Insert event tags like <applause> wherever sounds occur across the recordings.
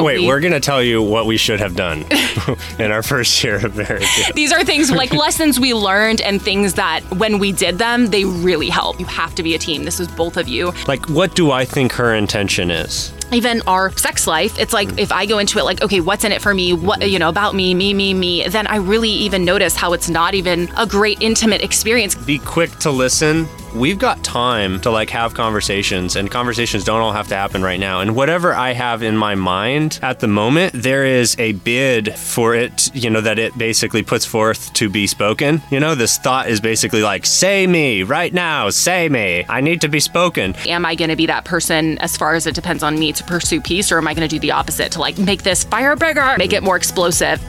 Wait, we're going to tell you what we should have done <laughs> in our first year of marriage. <laughs> These are things like <laughs> lessons we learned and things that when we did them, they really help. You have to be a team. This is both of you. Like, what do I think her intention is? Even our sex life it's like mm. if i go into it like okay what's in it for me what mm-hmm. you know about me me me me then i really even notice how it's not even a great intimate experience Be quick to listen. We've got time to like have conversations, and conversations don't all have to happen right now. And whatever I have in my mind at the moment, there is a bid for it, you know, that it basically puts forth to be spoken. You know, this thought is basically like, say me right now, say me. I need to be spoken. am i going to be that person as far as it depends on me to pursue peace or am i going to do the opposite to like make this fire bigger make it more explosive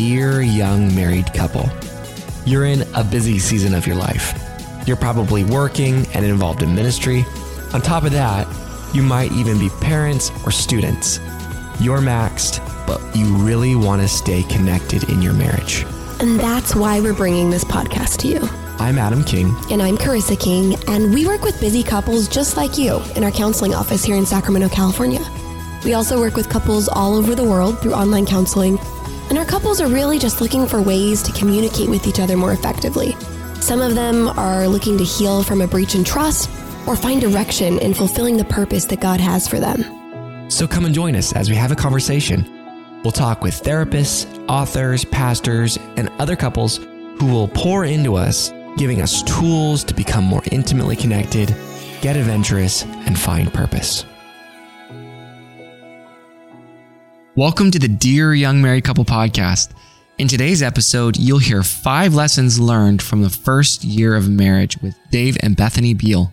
Dear young married couple, you're in a busy season of your life. You're probably working and involved in ministry. On top of that, you might even be parents or students. You're maxed, but you really want to stay connected in your marriage. And that's why we're bringing this podcast to you. I'm Adam King. And I'm Carissa King, and we work with busy couples just like you in our counseling office here in Sacramento, California. We also work with couples all over the world through online counseling, and our couples are really just looking for ways to communicate with each other more effectively. Some of them are looking to heal from a breach in trust or find direction in fulfilling the purpose that God has for them. So come and join us as we have a conversation. We'll talk with therapists, authors, pastors, and other couples who will pour into us, giving us tools to become more intimately connected, get adventurous, and find purpose. Welcome to the Dear Young Married Couple podcast. In today's episode, you'll hear five lessons learned from the first year of marriage with Dav and Bethany Beal.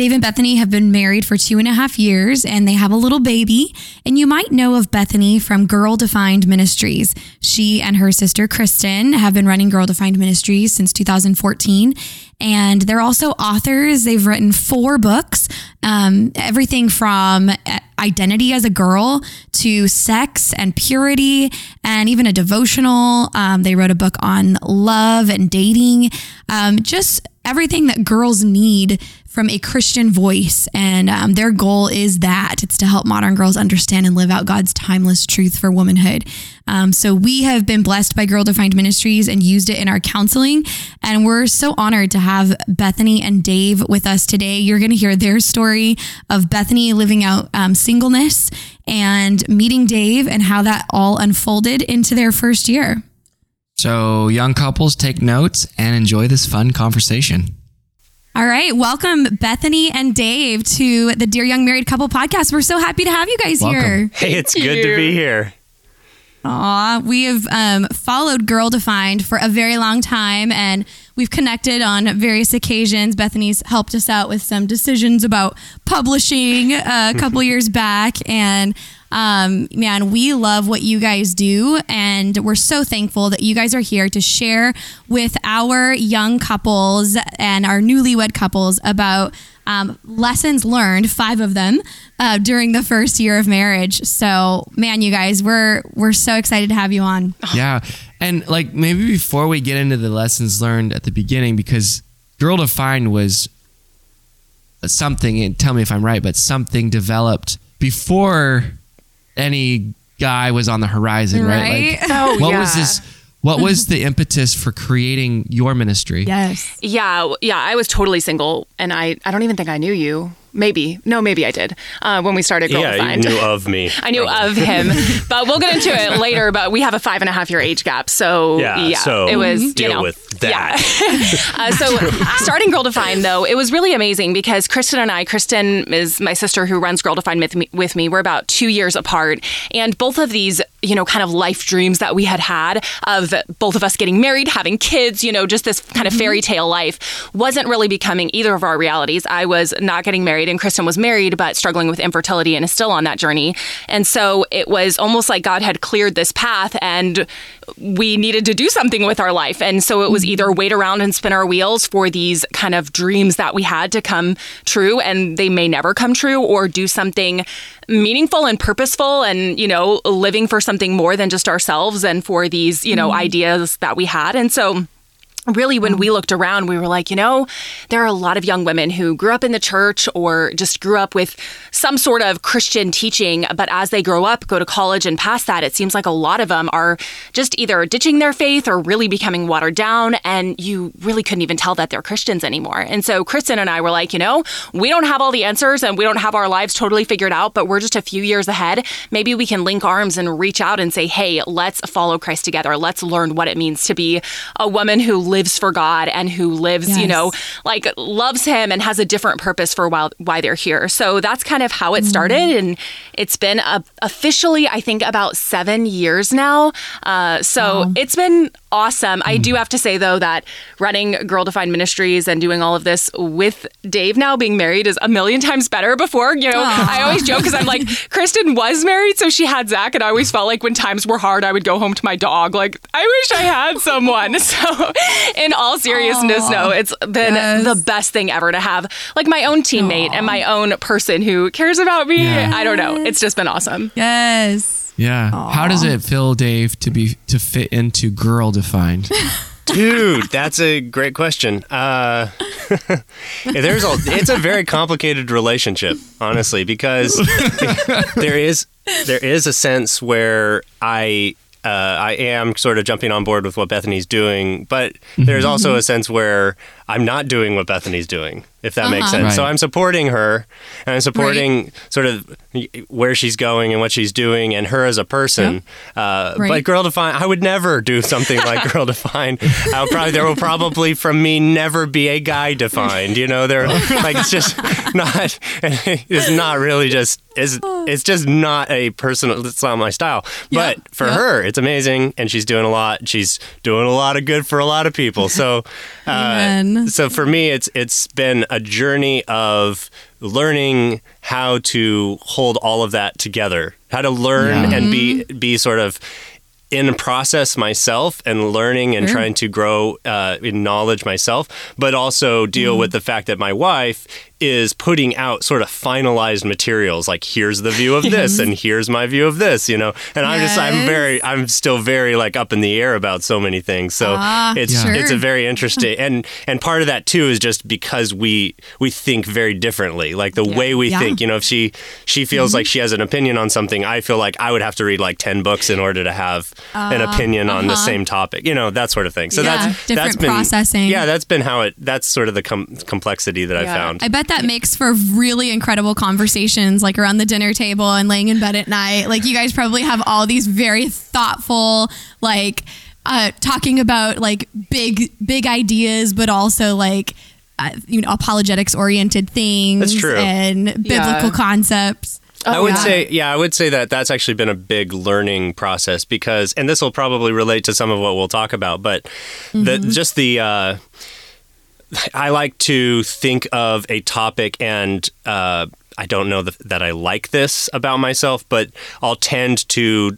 Dav and Bethany have been married for two and a half years and they have a little baby. And you might know of Bethany from Girl Defined Ministries. She and her sister Kristen have been running Girl Defined Ministries since 2014. And they're also authors. They've written four books, um, everything from identity as a girl to sex and purity, and even a devotional. Um, they wrote a book on love and dating, um, just everything that girls need from a Christian voice. And um, their goal is that it's to help modern girls understand and live out God's timeless truth for womanhood. Um, so we have been blessed by Girl Defined Ministries and used it in our counseling. And we're so honored to have Bethany and Dav with us today. You're going to hear their story of Bethany living out um, singleness and meeting Dav and how that all unfolded into their first year. So, young couples, take notes and enjoy this fun conversation. All right. Welcome, Bethany and Dav, to the Dear Young Married Couple podcast. We're so happy to have you guys Welcome. here. Hey, it's good to be here. Aw, we have um, followed Girl Defined for a very long time and we've connected on various occasions. Bethany's helped us out with some decisions about publishing uh, a couple <laughs> years back. And um, man, we love what you guys do. And we're so thankful that you guys are here to share with our young couples and our newlywed couples about um, lessons learned, five of them, uh, during the first year of marriage. So, man, you guys, we're we're so excited to have you on. <sighs> Yeah. And like maybe before we get into the lessons learned at the beginning, because Girl Defined was something, and tell me if I'm right, but something developed before any guy was on the horizon, right? Right? Like, <laughs> Oh, what yeah. was this? What was the impetus for creating your ministry? Yes. Yeah, yeah, I was totally single, and I, I don't even think I knew you. Maybe, no, maybe I did uh, when we started Girl Yeah, Defined. you knew of me. <laughs> I knew of him, <laughs> but we'll get into it later. But we have a five and a half year age gap, so Yeah, so it was you deal know, with that. Yeah. <laughs> uh, so starting Girl Defined though, it was really amazing because Kristen and I, Kristen is my sister who runs Girl Defined with me, with me. We're about two years apart, and both of these you know, kind of life dreams that we had had of both of us getting married, having kids, you know, just this kind of mm-hmm. fairy tale life wasn't really becoming either of our realities. I was not getting married and Kristen was married, but struggling with infertility and is still on that journey. And so it was almost like God had cleared this path and we needed to do something with our life. And so it was mm-hmm. either wait around and spin our wheels for these kind of dreams that we had to come true and they may never come true or do something meaningful and purposeful and you know living for something more than just ourselves and for these you know mm-hmm. ideas that we had. And so really when we mm. looked around we were like you know there are a lot of young women who grew up in the church or just grew up with some sort of christian teaching but as they grow up go to college and past that it seems like a lot of them are just either ditching their faith or really becoming watered down and you really couldn't even tell that they're christians anymore. And so kristen and i were like you know we don't have all the answers and we don't have our lives totally figured out but we're just a few years ahead. Maybe we can link arms and reach out and say hey let's follow christ together. Let's learn what it means to be a woman who lives for God and who lives, you know, like loves him and has a different purpose for why, why they're here. So that's kind of how it started. And it's been uh, officially, I think, about seven years now. Uh, so it's been awesome. I do have to say, though, that running Girl Defined Ministries and doing all of this with Dav now being married is a million times better. Before, you know, I always joke because I'm like, <laughs> Kristen was married, so she had Zach. And I always felt like when times were hard, I would go home to my dog. Like, I wish I had someone. <laughs> So, in all seriousness, no, it's been Yes. the best thing ever to have like my own teammate and my own person who cares about me. Yeah. I don't know. It's just been awesome. Yes. Yeah. How does it feel, Dav, to be to fit into girl defined? <laughs> Dude, that's a great question. Uh, <laughs> there's a, it's a very complicated relationship, honestly, because <laughs> there is there is a sense where I uh, I am sort of jumping on board with what Bethany's doing, but there's also a sense where I'm not doing what Bethany's doing, if that makes sense. So I'm supporting her, and I'm supporting sort of where she's going and what she's doing, and her as a person. Uh, Right. But Girl Define, I would never do something like Girl <laughs> Define. I'll probably there will probably from me never be a guy defined. You know, there like it's just <laughs> not. It's not really just. It's, it's just not a personal. It's not my style. But Yep, for yep. her, it's amazing, and she's doing a lot. She's doing a lot of good for a lot of people. So, uh, Amen. Mm-hmm. so for me, it's it's been a journey of learning how to hold all of that together, how to learn Yeah. and be mm-hmm. be sort of in process myself and learning and trying to grow uh, in knowledge myself, but also deal mm-hmm. with the fact that my wife is putting out sort of finalized materials like here's the view of this <laughs> and here's my view of this you know and i'm just i'm very i'm still very like up in the air about so many things so Ah, it's Yeah. it's a very <laughs> interesting and and part of that too is just because we we think very differently like the way we Yeah. Mm-hmm. think you know if she she feels like she has an opinion on something i feel like i would have to read like 10 books in order to have an opinion on the same topic you know that sort of thing so Uh, uh-huh. Yeah, that's different that's been processing. yeah that's been how it that's sort of the com- complexity that i found I bet that makes for really incredible conversations, like around the dinner table and laying in bed at night. Like you guys probably have all these very thoughtful, like uh, talking about like big, big ideas, but also like uh, you know apologetics oriented things. That's true. And biblical concepts. I would yeah. say, yeah, I would say that that's actually been a big learning process because, and this will probably relate to some of what we'll talk about, but the just the, uh, I like to think of a topic and, uh, I don't know th- that I like this about myself, but I'll tend to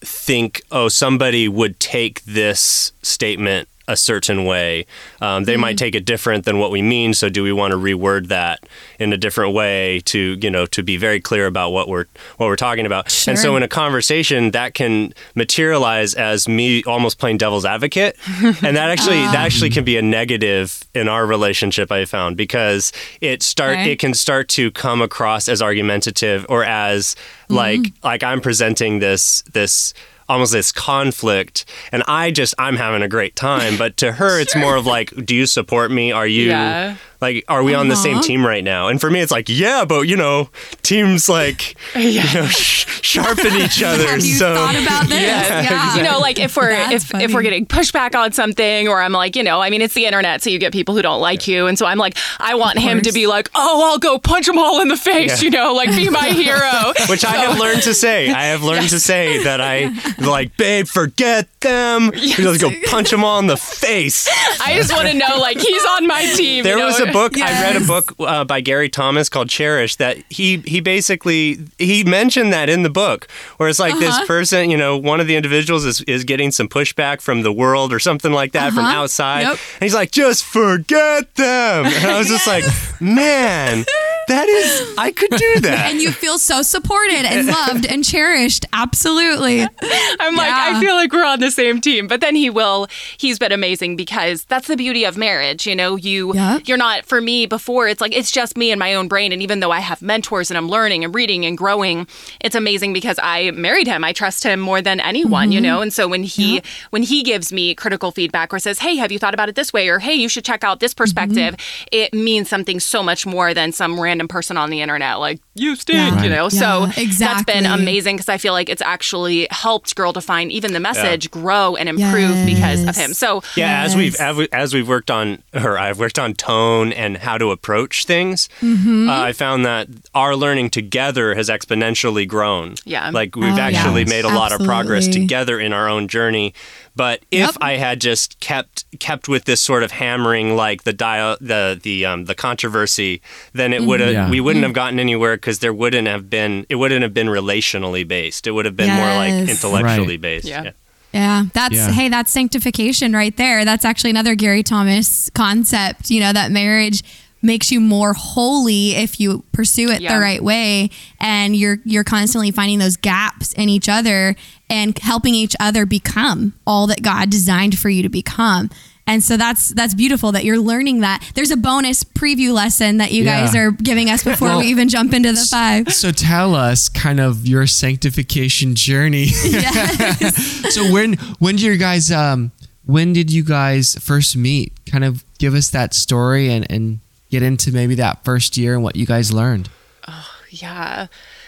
think, oh, somebody would take this statement a certain way. Um, they might hmm. take it different than what we mean. So, do we want to reword that in a different way to, you know, to be very clear about what we're what we're talking about? And so, in a conversation, that can materialize as me almost playing devil's advocate, <laughs> and that actually that ah. actually can be a negative in our relationship. I found because it start Okay. it can start to come across as argumentative or as like mm-hmm. like I'm presenting this this almost this conflict and I just I'm having a great time but to her it's more of like do you support me are you Yeah. Like, are we on the same Uh-huh. team right now? And for me, it's like, yeah, but you know, teams like <laughs> you know sh- sharpen each <laughs> other. Have you so thought about this? Yeah. you know, like if we're That's if, funny. if we're getting pushback on something, or I'm like, you know, I mean, it's the internet, so you get people who don't like you, and so I'm like, I want him to be like, oh, I'll go punch them all in the face, Yeah. you know, like be my <laughs> hero. which I have learned to say. I have learned to say that I like, babe, forget them. Let's go punch them all in the face. I just want to know, like, he's on my team. There you know? was a book I read a book uh, by Gary Thomas called Cherish that he he basically he mentioned that in the book where it's like Uh-huh. this person you know one of the individuals is, is getting some pushback from the world or something like that from Uh-huh. outside Yep. and he's like just forget them and I was just <laughs> like man that is I could do <laughs> that And you feel so supported and loved and cherished. Absolutely. I'm like, Yeah. I feel like we're on the same team. But then he will. He's been amazing because that's the beauty of marriage. You know, you Yeah. you're not for me before. It's like it's just me and my own brain. And even though I have mentors and I'm learning and reading and growing, it's amazing because I married him. I trust him more than anyone. You mm-hmm. know. And so when he when he gives me critical feedback or says, Hey, have you thought about it this way? Or Hey, you should check out this mm-hmm. perspective. It means something so much more than some random person on the internet like you stink. Yeah. You know. Yeah, so that's been amazing because I feel like it's actually helped Girl Define even the message grow and improve because of him. So Yeah, as we've as, we, as we've worked on, or I've worked on tone and how to approach things, Mm-hmm. uh, I found that our learning together has exponentially grown. Yeah. like we've Oh, yeah. actually made a lot of progress together in our own journey. But if Yep. I had just kept kept with this sort of hammering, like the dia- the the um, the controversy, then it would have Yeah. we wouldn't have gotten anywhere because there wouldn't have been it wouldn't have been relationally based. It would have been more like intellectually Right. based. Yeah. Yeah, that's Yeah. hey, that's sanctification right there. That's actually another Gary Thomas concept, you know, that marriage makes you more holy if you pursue it Yeah. the right way and you're you're constantly finding those gaps in each other and helping each other become all that God designed for you to become. And so that's that's beautiful that you're learning that. There's a bonus preview lesson that you Yeah. guys are giving us before Well, we even jump into the five. So tell us kind of your sanctification journey. <laughs> so when when did you guys um when did you guys first meet? Kind of give us that story and and get into maybe that first year and what you guys learned. Oh, yeah.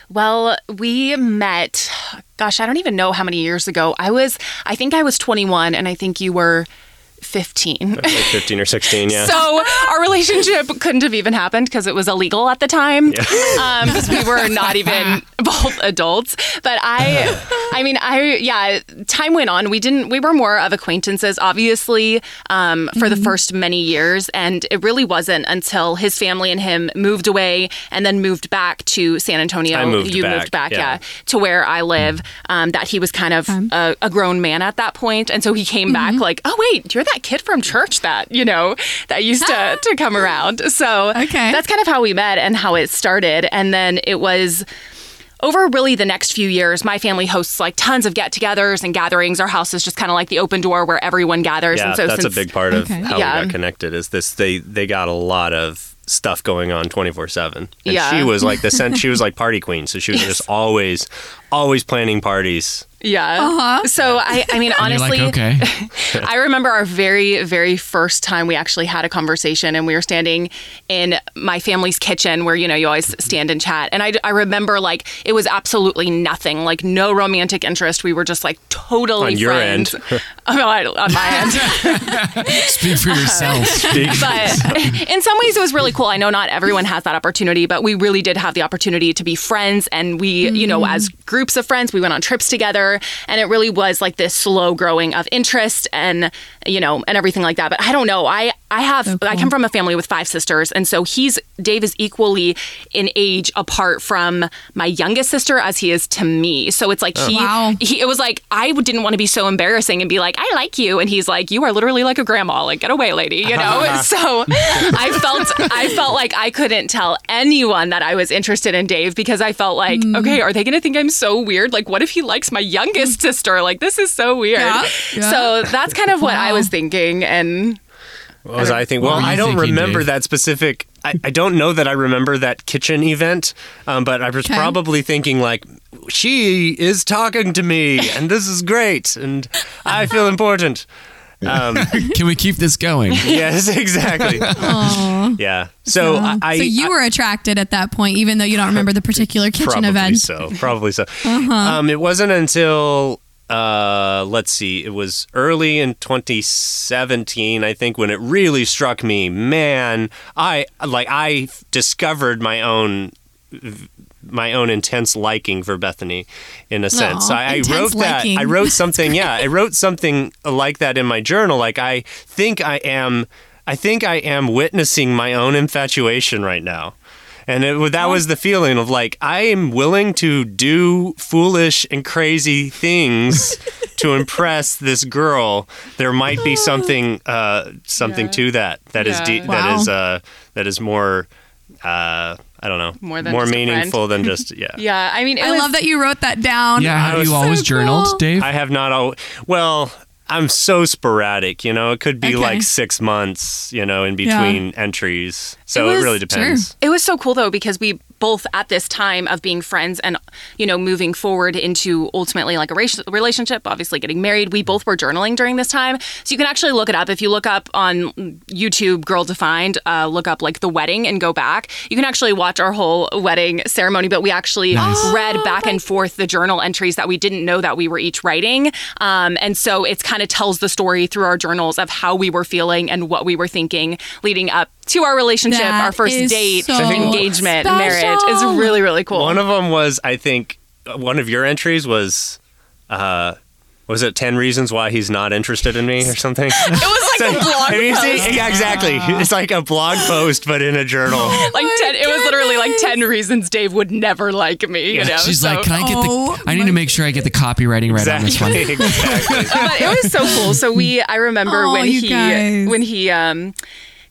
Well, we met, gosh, I don't even know how many years ago. I was, I think I was 21 and I think you were 15. Like 15 or 16, yeah. So our relationship couldn't have even happened because it was illegal at the time. Because <laughs> we were not even <laughs> both adults. But I, I mean, I yeah. Time went on. We didn't. We were more of acquaintances, obviously, um, for the first many years, and it really wasn't until his family and him moved away and then moved back to San Antonio. I moved you back, moved back, yeah. yeah. to where I live. Um, that he was kind of a, a grown man at that point, and so he came back like, oh wait, you're that kid from church that you know that used to to come around. So Okay. that's kind of how we met and how it started, and then it was. Over really the next few years, my family hosts like tons of get-togethers and gatherings. Our house is just kind of like the open door where everyone gathers. Yeah, and so that's since, a big part of Okay. how Yeah. we got connected. Is this they they got a lot of stuff going on twenty four seven, and Yeah. she was like the sen- she was like party queen, so she was just always always planning parties. Yeah. Uh-huh. So I, I mean, <laughs> honestly, like, okay. <laughs> I remember our very, very first time we actually had a conversation, and we were standing in my family's kitchen where, you know, you always stand and chat. And I, I remember like it was absolutely nothing, like no romantic interest. We were just like totally On your friends. <laughs> Oh, on my on my end. <laughs> Speak for yourself. <laughs> but in some ways it was really cool. I know not everyone has that opportunity but we really did have the opportunity to be friends. And we you know as mm. groups of friends we went on trips together. And it really was like this slow growing of interest and you know and everything like that. But i don't know. I i have i come from a family with five sisters and so he's dav is equally in age apart from my youngest sister as he is to me. So it's like oh. he, Wow. he it was like i didn't want to be so embarrassing and be like i like you and he's like you are literally like a grandma like get away lady you know? <laughs> So i felt i felt like i couldn't tell anyone that i was interested in dav because i felt like mm. okay are they gonna think i'm so weird? Like what if he likes my youngest sister? Like this is so weird. Yeah, yeah. so that's kind of what i was thinking and What was I thinking? Well, I don't thinking, remember Dav? that specific. I, I don't know that I remember that kitchen event, um, but I was Okay. probably thinking like, she is talking to me, and this is great, and I feel important. Um, <laughs> Can we keep this going? yes, exactly. Yeah. So I, I so you I- were attracted at that point, even though you don't remember the particular kitchen probably event. so. Probably so. Um, it wasn't until uh, let's see, it was early in 2017, I think, when it really struck me. Man, I like I discovered my own my own intense liking for Bethany in a sense. So I, I wrote that. I wrote <laughs> something. Yeah, I wrote something like that in my journal. Like I think I am. I think I am witnessing my own infatuation right now. And it, that was the feeling of like, I am willing to do foolish and crazy things <laughs> to impress this girl. There might be <laughs> something, uh, something to that. That is Yeah. deep. Wow. That is, uh, that is more, uh, I don't know, More than more meaningful than just <laughs> yeah. Yeah, I mean, it I was, love that you wrote that down. Yeah, have was you always so journaled, cool. Dav? I have not al Well, I'm so sporadic. You know, it could be Okay. like six months. You know, in between entries. So it, was- really depends. It was so cool though because we both at this time of being friends and you know moving forward into ultimately like a raci- relationship, obviously getting married, we both were journaling during this time. So you can actually look it up if you look up on YouTube Girl Defined, uh, look up like the wedding and go back. You can actually watch our whole wedding ceremony, but we actually read back and forth the journal entries that we didn't know that we were each writing. Um, and so it's kind of tells the story through our journals of how we were feeling and what we were thinking leading up to our relationship, That our first date, so engagement, special. marriage. It's really, really cool. One of them was, I think, uh, one of your entries was, uh, was it 10 reasons why he's not interested in me or something? <laughs> it was like a <laughs> blog Have you post. seen? Yeah, exactly. It's like a blog post, but in a journal. Like ten, it was literally like ten reasons Dav would never like me. You know, She's so- like, can I get Oh the? I need to make sure I get the copywriting right on this one. Exactly. <laughs> exactly. but it was so cool. So we, I remember Oh, when he guys. when he um,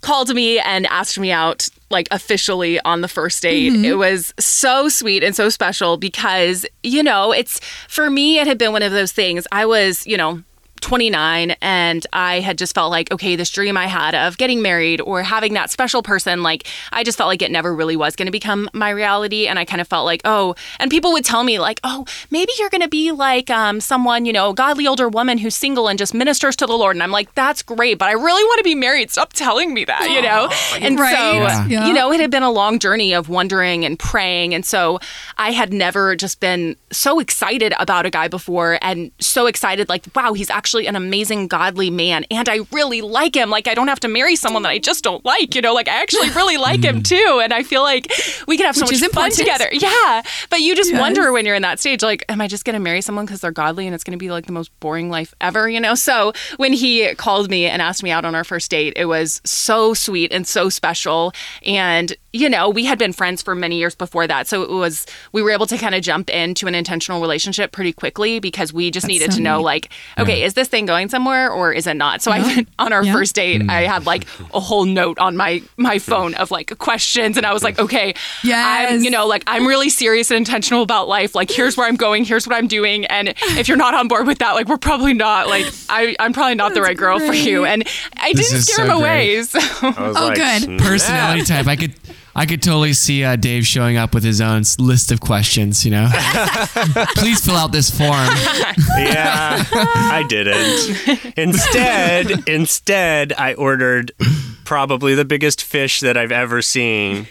called me and asked me out like officially on the first date. Mm-hmm. It was so sweet and so special because you know it's for me it had been one of those things. I was you know. 29 and I had just felt like okay this dream I had of getting married or having that special person like I just felt like it never really was going to become my reality and I kind of felt like oh and people would tell me like oh maybe you're going to be like um, someone you know a godly older woman who's single and just ministers to the Lord and I'm like that's great but I really want to be married stop telling me that you know and Right. so Yeah. Yeah. you know it had been a long journey of wondering and praying and so I had never just been so excited about a guy before and so excited like wow he's actually an amazing godly man and I really like him. Like I don't have to marry someone that I just don't like you know? Like I actually really <laughs> like him mm. too and I feel like we could have so Which much fun together. <laughs> Yeah but you just Yes. wonder when you're in that stage like am I just going to marry someone because they're godly and it's going to be like the most boring life ever you know? So when he called me and asked me out on our first date it was so sweet and so special and you know we had been friends for many years before that so it was we were able to kind of jump into an intentional relationship pretty quickly because we just needed so to know neat. like okay is this thing going somewhere or is it not so i on our Yeah. first date i had like a whole note on my my phone of like questions and i was like okay Yes. i'm you know like i'm really serious and intentional about life like here's where i'm going here's what i'm doing and if you're not on board with that like we're probably not like I, i'm probably not the right girl for you and i This didn't scare so him away so Oh, like, good. "Snap." Personality type. I could. I could totally see uh, Dav showing up with his own list of questions. You know, <laughs> please fill out this form. Yeah, I didn't. Instead, instead, I ordered probably the biggest fish that I've ever seen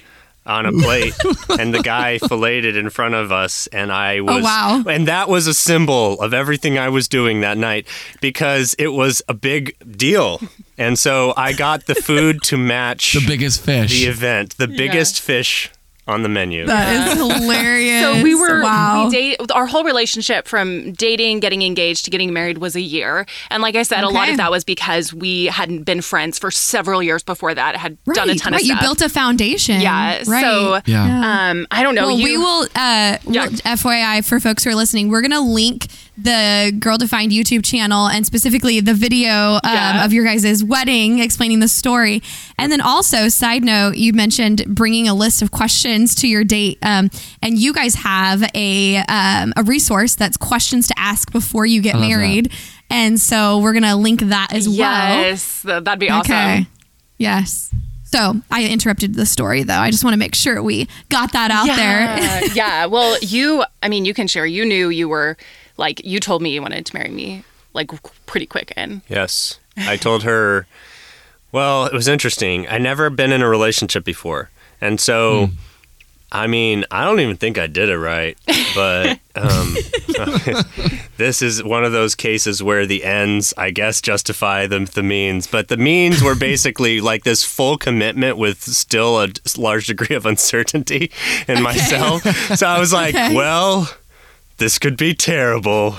on a plate, and the guy <laughs> filleted in front of us, and I oh, was, Oh, wow. and that was a symbol of everything I was doing that night because it was a big deal, and so I got the food to match <laughs> The biggest fish. the event, the biggest fish on the menu. That is hilarious. So we were wow. we date our whole relationship from dating, getting engaged to getting married was a year. And like I said, a lot of that was because we hadn't been friends for several years before that. Had right, done a ton right. of You built a foundation. yeah. Right. So Yeah. um I don't know. well, you we will. Uh, Yeah. we'll- FYI, for folks who are listening, we're gonna link the Girl Defined YouTube channel and specifically the video um, Yeah. of your guys' wedding, explaining the story. And then also, side note, you mentioned bringing a list of questions to your date, um, and you guys have a um, a resource that's questions to ask before you get love that. married. And so we're gonna link that as well. Yes, that'd be awesome. Okay. Yes. So I interrupted the story though. I just want to make sure we got that out there. Yeah, <laughs> yeah. Well, you, I mean, you can share. You knew you were like, you told me you wanted to marry me like pretty quick. And Yes. I told her, well, it was interesting. I never been in a relationship before. And so, Hmm. I mean, I don't even think I did it right. But <laughs> um, <laughs> this is one of those cases where the ends, I guess, justify the, the means. But the means were basically like this full commitment with still a large degree of uncertainty in myself. So I was like, Okay. well, this could be terrible.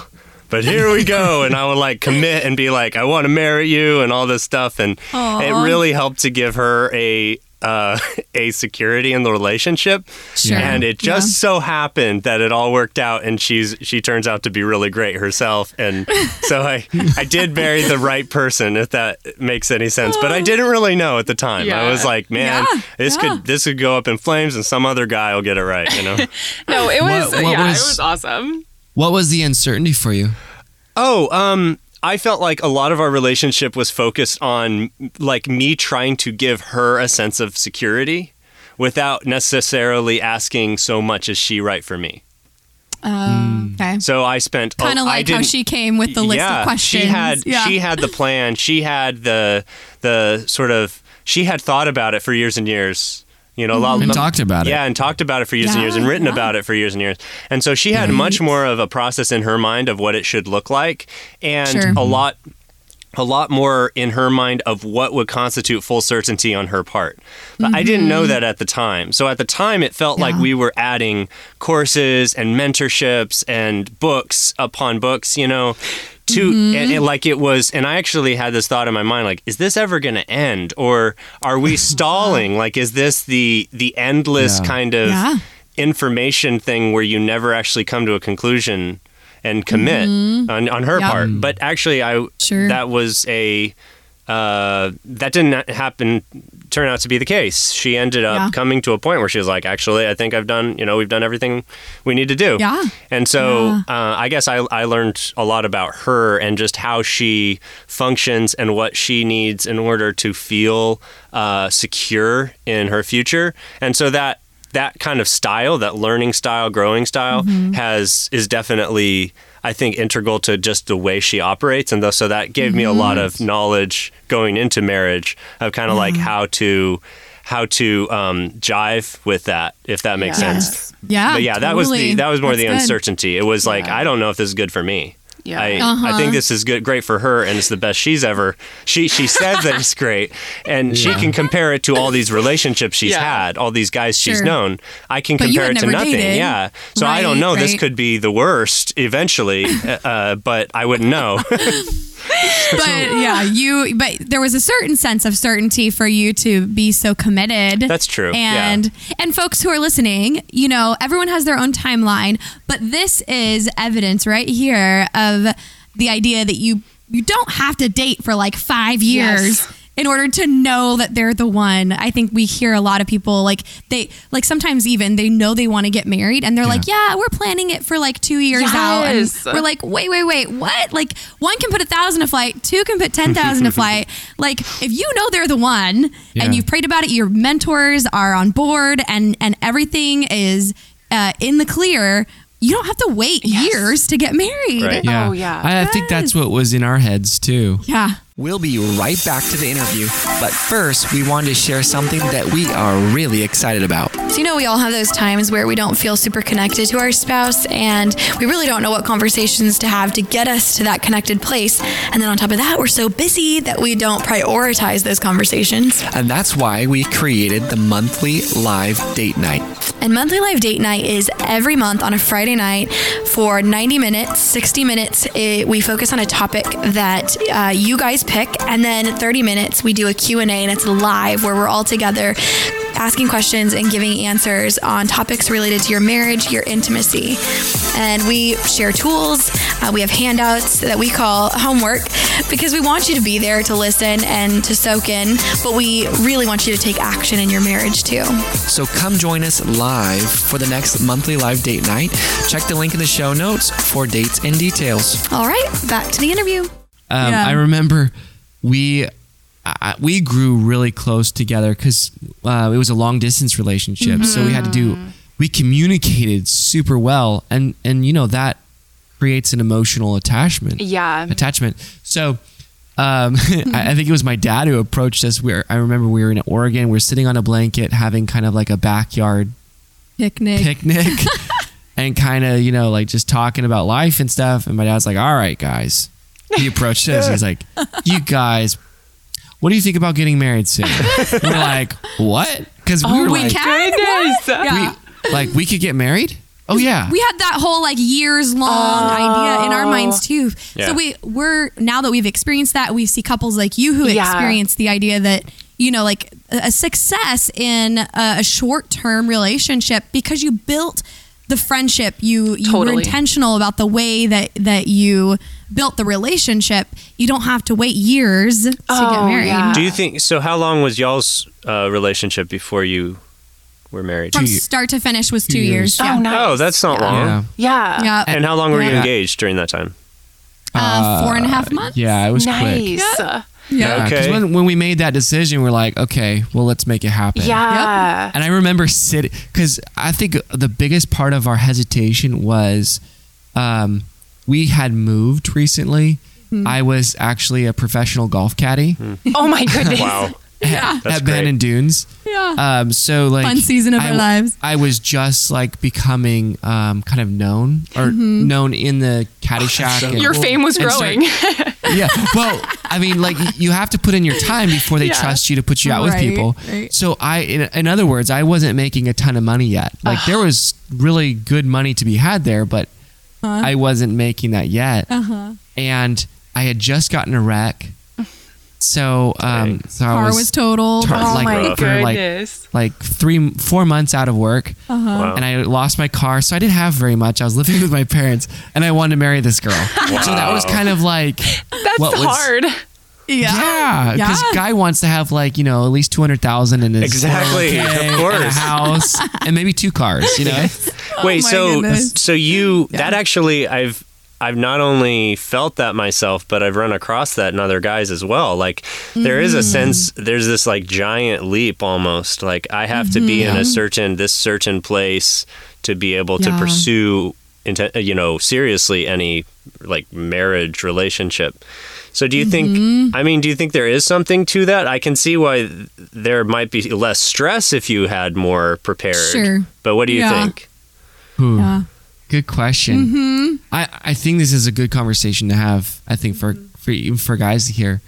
But here we go. <laughs> And I would like commit and be like, I want to marry you and all this stuff. And it really helped to give her a uh, <laughs> a security in the relationship. Sure. And it just Yeah. so happened that it all worked out and she's she turns out to be really great herself. And <laughs> so I I did marry the right person, if that makes any sense. But I didn't really know at the time. I was like, man, Yeah, this yeah. could this could go up in flames and some other guy will get it right, you know? <laughs> No, it was What- what yeah, was- it was awesome. What was the uncertainty for you? Oh, um, I felt like a lot of our relationship was focused on like me trying to give her a sense of security without necessarily asking so much as she right for me. Um, okay. So I spent Kind of oh, I like how she came with the list yeah, of questions. She had yeah. she had the plan. She had the the sort of she had thought about it for years and years. You know, a lot- And talked about it. Yeah, and talked about it for years and years and written yeah. about it for years and years. And so she had much more of a process in her mind of what it should look like and Sure. a lot a lot more in her mind of what would constitute full certainty on her part. But I didn't know that at the time. So at the time, it felt like Mm-hmm. We were adding courses and mentorships and books upon books, you know, to Mm-hmm. and, and like it was. And I actually had this thought in my mind, like, is this ever going to end, or are we <laughs> stalling? like, is this the the endless Yeah. kind of Yeah. information thing where you never actually come to a conclusion? And commit on, on her Mm-hmm. Yeah. part, but actually, I Sure. that was a uh, that didn't happen turn out to be the case she ended up Yeah. coming to a point where she was like actually i think i've done you know we've done everything we need to do Yeah. and so Yeah. uh, i guess I, I learned a lot about her and just how she functions and what she needs in order to feel uh, secure in her future and so that that kind of style that learning style growing style Mm-hmm. has is definitely I think integral to just the way she operates, and so that gave me a lot of Mm-hmm. knowledge going into marriage of kind of like how to how to um, jive with that, if that makes Yeah. sense. Yeah. But yeah, that was the that was more That's the good. uncertainty. It was like I don't know if this is good for me. Yeah. I, I Uh-huh. think this is good, great for her, and it's the best she's ever. She she says that it's great, and she can compare it to all these relationships she's Yeah. had, all these guys she's Sure. known. I can But compare it to nothing. dated. Yeah, so I don't Right, know. This could be the worst eventually, <laughs> uh, but I wouldn't know. <laughs> <laughs> but yeah, you. But there was a certain sense of certainty for you to be so committed. That's true, yeah. And and folks who are listening, you know, everyone has their own timeline, but this is evidence right here of the idea that you you don't have to date for like five years. Yes. In order to know that they're the one, I think we hear a lot of people like they like sometimes even they know they want to get married and they're like, yeah, we're planning it for like two years out, and we're like, wait, wait, wait, what? Like one can put a thousand a flight, two can put ten thousand a <laughs> flight. Like if you know they're the one Yeah. and you've prayed about it, your mentors are on board and and everything is uh, in the clear. You don't have to wait years to get married. Right. Yeah. Oh, yeah. I, I think that's what was in our heads too. Yeah. We'll be right back to the interview, but first, we wanted to share something that we are really excited about. So, you know, we all have those times where we don't feel super connected to our spouse and we really don't know what conversations to have to get us to that connected place. And then on top of that, we're so busy that we don't prioritize those conversations. And that's why we created the monthly live date night. And monthly live date night is every month on a Friday night for 90 minutes, 60 minutes. It, we focus on a topic that uh, you guys pick, and then 30 minutes we do a Q&A, and it's live where we're all together asking questions and giving answers on topics related to your marriage, your intimacy. And we share tools. Uh, we have handouts that we call homework because we want you to be there to listen and to soak in, but we really want you to take action in your marriage too. So come join us live for the next monthly live date night. Check the link in the show notes for dates and details. All right, back to the interview. Um, Yeah. I remember we I, we grew really close together because uh, it was a long distance relationship. So we had to do we communicated super well, and and you know that creates an emotional attachment. Yeah. attachment. So um, <laughs> I, I think it was my dad who approached us. We were, I remember we were in Oregon. We are sitting on a blanket having kind of like a backyard Picnic. picnic <laughs> and kind of, you know, like just talking about life and stuff. And my dad's like, all right, guys. He approached us. He's like, you guys, what do you think about getting married soon? we're like, what? Because we oh were we like, can. Goodness. Yeah. we, like, we could get married? Oh, yeah. we had that whole like years long idea in our minds too. Yeah. So we we're now that we've experienced that, we see couples like you who Yeah. experience the idea that you know like a a success in a, a short term relationship because you built the friendship you you were intentional about the way that that you built the relationship you don't have to wait years to get Oh, married yeah. Do you think so? How long was y'all's uh, relationship before you were married? from start to finish was two, two years, years. yeah Oh, nice. Oh, that's not long. Yeah. Yeah. yeah And how long were you engaged during that time? uh, four and a half months Yeah, it was quick. Nice. yeah Yeah, 'cause Okay. when, when we made that decision, we're like, okay, well, let's make it happen. Yeah. And I remember sitting because I think the biggest part of our hesitation was um, we had moved recently. Hmm. I was actually a professional golf caddy Oh my goodness. Wow. <laughs> at, That's at Bandon Dunes. yeah Um, so like Fun season of I, our lives. I was just like becoming um, kind of known or Mm-hmm. known in the caddy shack. and- Your fame was and start- growing. <laughs> yeah. Well, I mean, like you have to put in your time before they Yeah. trust you to put you out with people. right. So I, in, in other words, I wasn't making a ton of money yet. Like there was really good money to be had there, but I wasn't making that yet. uh-huh And I had just gotten a wreck. So, um, so I car was, was total Tar- oh like, my for, like, goodness. like three, four months out of work, Wow. and I lost my car, so I didn't have very much. I was living with my parents, and I wanted to marry this girl. So that was kind of like That's what was- hard. yeah, because Yeah. guy wants to have like you know at least two hundred thousand in his Exactly, 401k, of and a course. house, and maybe two cars. You know, Wait, my so goodness. so you that actually I've I've not only felt that myself, but I've run across that in other guys as well. Like there is a mm. sense there's this like giant leap almost. Like I have to be in a certain this certain place to be able to pursue inte- you know seriously any like marriage relationship. So do you think mm-hmm. I mean do you think there is something to that? I can see why there might be less stress if you had more prepared. Sure. But what do you Yeah. think? Ooh, Yeah. Good question. Mm-hmm. I I think this is a good conversation to have. I think for mm-hmm. for even for guys to hear,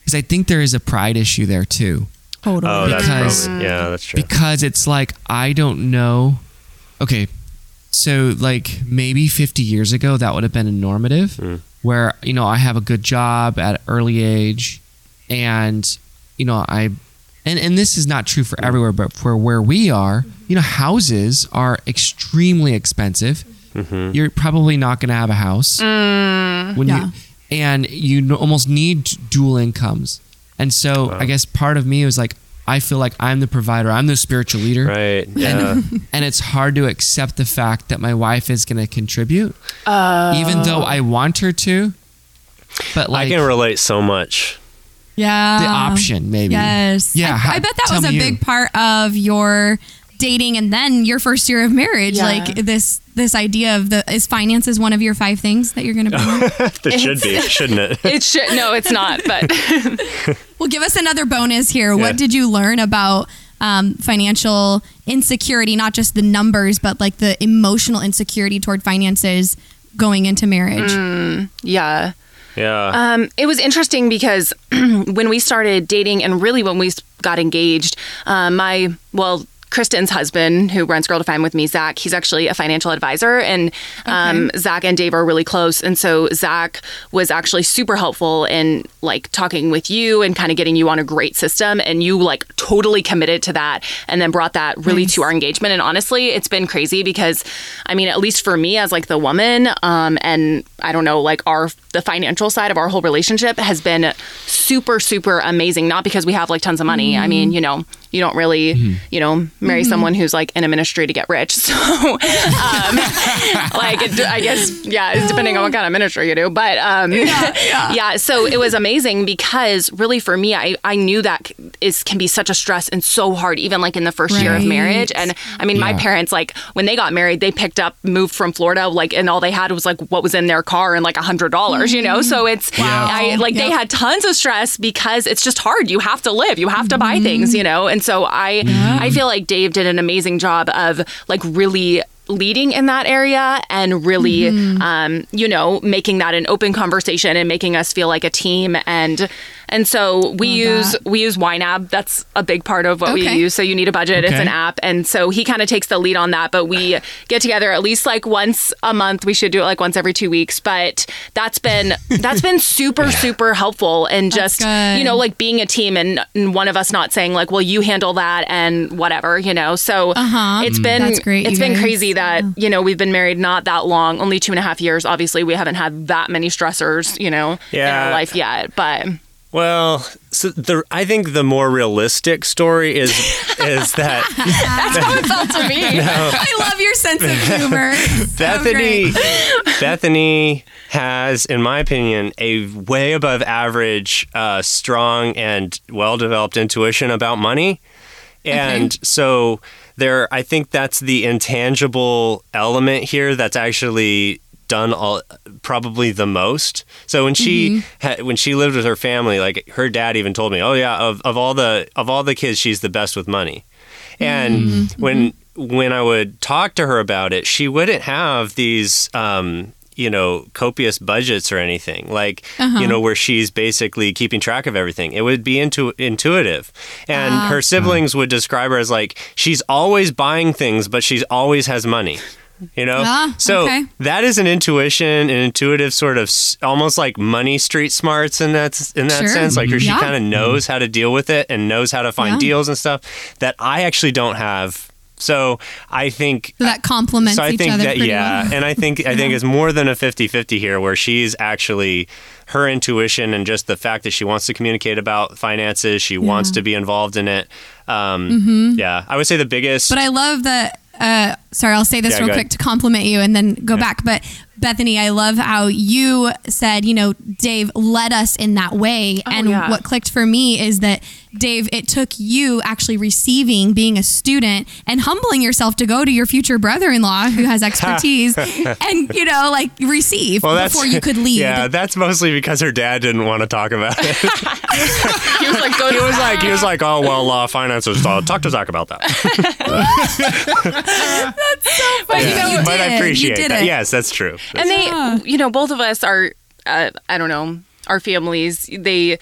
because I think there is a pride issue there too. totally Oh, that's Because- probably yeah, that's true. because it's like I don't know. Okay, so like maybe 50 years ago that would have been a normative, hmm. where you know I have a good job at an early age, and you know I, and and this is not true for everywhere, but for where we are, mm-hmm. you know houses are extremely expensive. Mm-hmm. You're probably not going to have a house mm, when Yeah. you, and you almost need dual incomes. And so I guess part of me was like, I feel like I'm the provider, I'm the spiritual leader. Right. Yeah. <laughs> And it's hard to accept the fact that my wife is going to contribute, oh. even though I want her to. But like I can relate so much. yeah the option, maybe. yes Yeah, I, I bet that was a me you. big part of your dating and then your first year of marriage Yeah. like this this idea of the is finances one of your five things that you're gonna bring up? <laughs> It should be, shouldn't it? <laughs> It should. No, it's not. But <laughs> well give us another bonus here Yeah. what did you learn about um, financial insecurity not just the numbers but like the emotional insecurity toward finances going into marriage yeah. Yeah. Um, it was interesting because <clears throat> when we started dating and really when we got engaged, um, my, well, Kristen's husband, who runs Girl Defined with me, Zach, he's actually a financial advisor, and um, Zach and Dav are really close. And so Zach was actually super helpful in like talking with you and kind of getting you on a great system. And you like totally committed to that, and then brought that really to our engagement. And honestly, it's been crazy because, I mean, at least for me as like the woman, um, and I don't know, like our the financial side of our whole relationship has been super super amazing. Not because we have like tons of money. I mean, you know, you don't really, you know, marry someone who's like in a ministry to get rich. <laughs> So, um, <laughs> like, it, I guess, yeah, it's depending on what kind of ministry you do. But um, yeah, <laughs> so it was amazing because really for me, I, I knew that is can be such a stress and so hard, even like in the first year of marriage. And I mean, my parents, like, when they got married, they picked up, moved from Florida, like, and all they had was like what was in their car and like a hundred dollars, you know? So mm-hmm. it's, I like, they had tons of stress because it's just hard. You have to live, you have to buy mm-hmm. things, you know? And so I, I feel like Dav did an amazing job of like really leading in that area and really mm-hmm. um, you know making that an open conversation and making us feel like a team. And and so we use that. we use YNAB. That's a big part of what we use. So you need a budget. It's an app. And so he kind of takes the lead on that. But we get together at least like once a month. We should do it like once every two weeks. But that's been <laughs> that's been super super helpful and just you know like being a team and, and one of us not saying like well you handle that and whatever you know? So Uh-huh. it's been That's great, it's you been guys. crazy that you know we've been married not that long only two and a half years. Obviously we haven't had that many stressors you know in our life yet but Well, so the I think the more realistic story is is that <laughs> that's how it felt to me I love your sense of humor. <laughs> Bethany. Bethany has, in my opinion, a way above average, uh, strong and well developed intuition about money. And so there I think that's the intangible element here that's actually done all probably the most. So when she mm-hmm. ha, when she lived with her family, like her dad even told me, "Oh yeah, of, of all the of all the kids, she's the best with money." And mm-hmm. Mm-hmm. when when I would talk to her about it, she wouldn't have these um, you know copious budgets or anything like you uh-huh. know where she's basically keeping track of everything. It would be intu- intuitive, and ah. her siblings would describe her as like she's always buying things, but she always has money. You know, Ah, so okay. that is an intuition, an intuitive sort of almost like money street smarts in that in that Sure. sense. Like her, she Yeah. kind of knows how to deal with it and knows how to find Yeah. deals and stuff that I actually don't have. So I think So that complements so I each think other that yeah, well. and I think I think it's more than a 50-50 here where she's actually her intuition and just the fact that she wants to communicate about finances, she wants to be involved in it. Um, Yeah, I would say the biggest. Mm-hmm. But I love that. Uh, sorry, I'll say this Yeah, real quick to compliment you and then go back. But Bethany, I love how you said, you know, Dav led us in that way. and yeah. what clicked for me is that, Dav, it took you actually receiving, being a student, and humbling yourself to go to your future brother in law who has <laughs> expertise and, you know, like receive well, before you could lead. Yeah, that's mostly because her dad didn't want to talk about it. <laughs> he was like go he was like, he was like, oh well, uh, finances. Uh, talk to Zach about that. <laughs> but you know, but I appreciate you did that. it. Yes, that's true. And they you know both of us are uh, i don't know our families they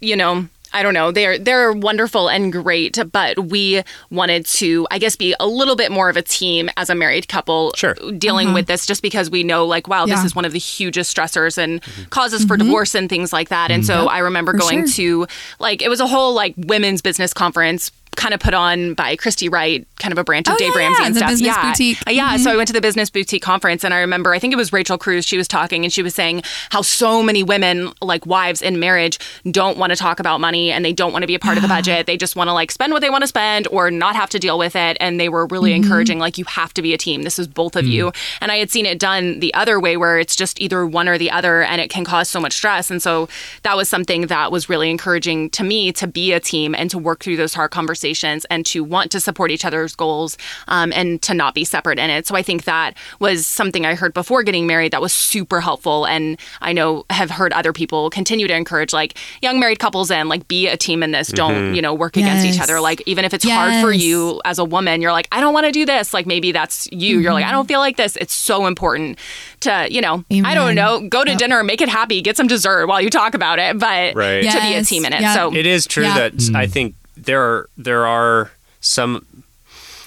you know I don't know. They're they're wonderful and great, but we wanted to, I guess, be a little bit more of a team as a married couple, Sure. dealing mm-hmm. with this, just because we know, like, wow, this is one of the hugest stressors and mm-hmm. causes for mm-hmm. divorce and things like that. And so I remember For going sure. to, like, it was a whole like women's business conference. Kind of put on by Christy Wright, kind of a branch of Oh, Dave yeah, Ramsey yeah, and the stuff. Business yeah, Boutique. Yeah. Mhm. So I went to the business boutique conference, and I remember, I think it was Rachel Cruz. She was talking, and she was saying how so many women, like wives in marriage, don't want to talk about money, and they don't want to be a part of the budget. They just want to like spend what they want to spend, or not have to deal with it. And they were really Mm-hmm. encouraging, like you have to be a team. This is both of you. And I had seen it done the other way, where it's just either one or the other, and it can cause so much stress. And so that was something that was really encouraging to me to be a team and to work through those hard conversations and to want to support each other's goals um, and to not be separate in it. So I think that was something I heard before getting married that was super helpful. And I know have heard other people continue to encourage like young married couples and like be a team in this. Don't, mm-hmm. you know, work against each other. Like even if it's hard for you as a woman, you're like, I don't want to do this. Like maybe that's you. You're like, I mm-hmm. don't feel like this. It's so important to, you know, I don't know, go to dinner, make it happy, get some dessert while you talk about it, but Right. to be a team in it. Yeah. So It is true Yeah. that I mm-hmm. think there are there are some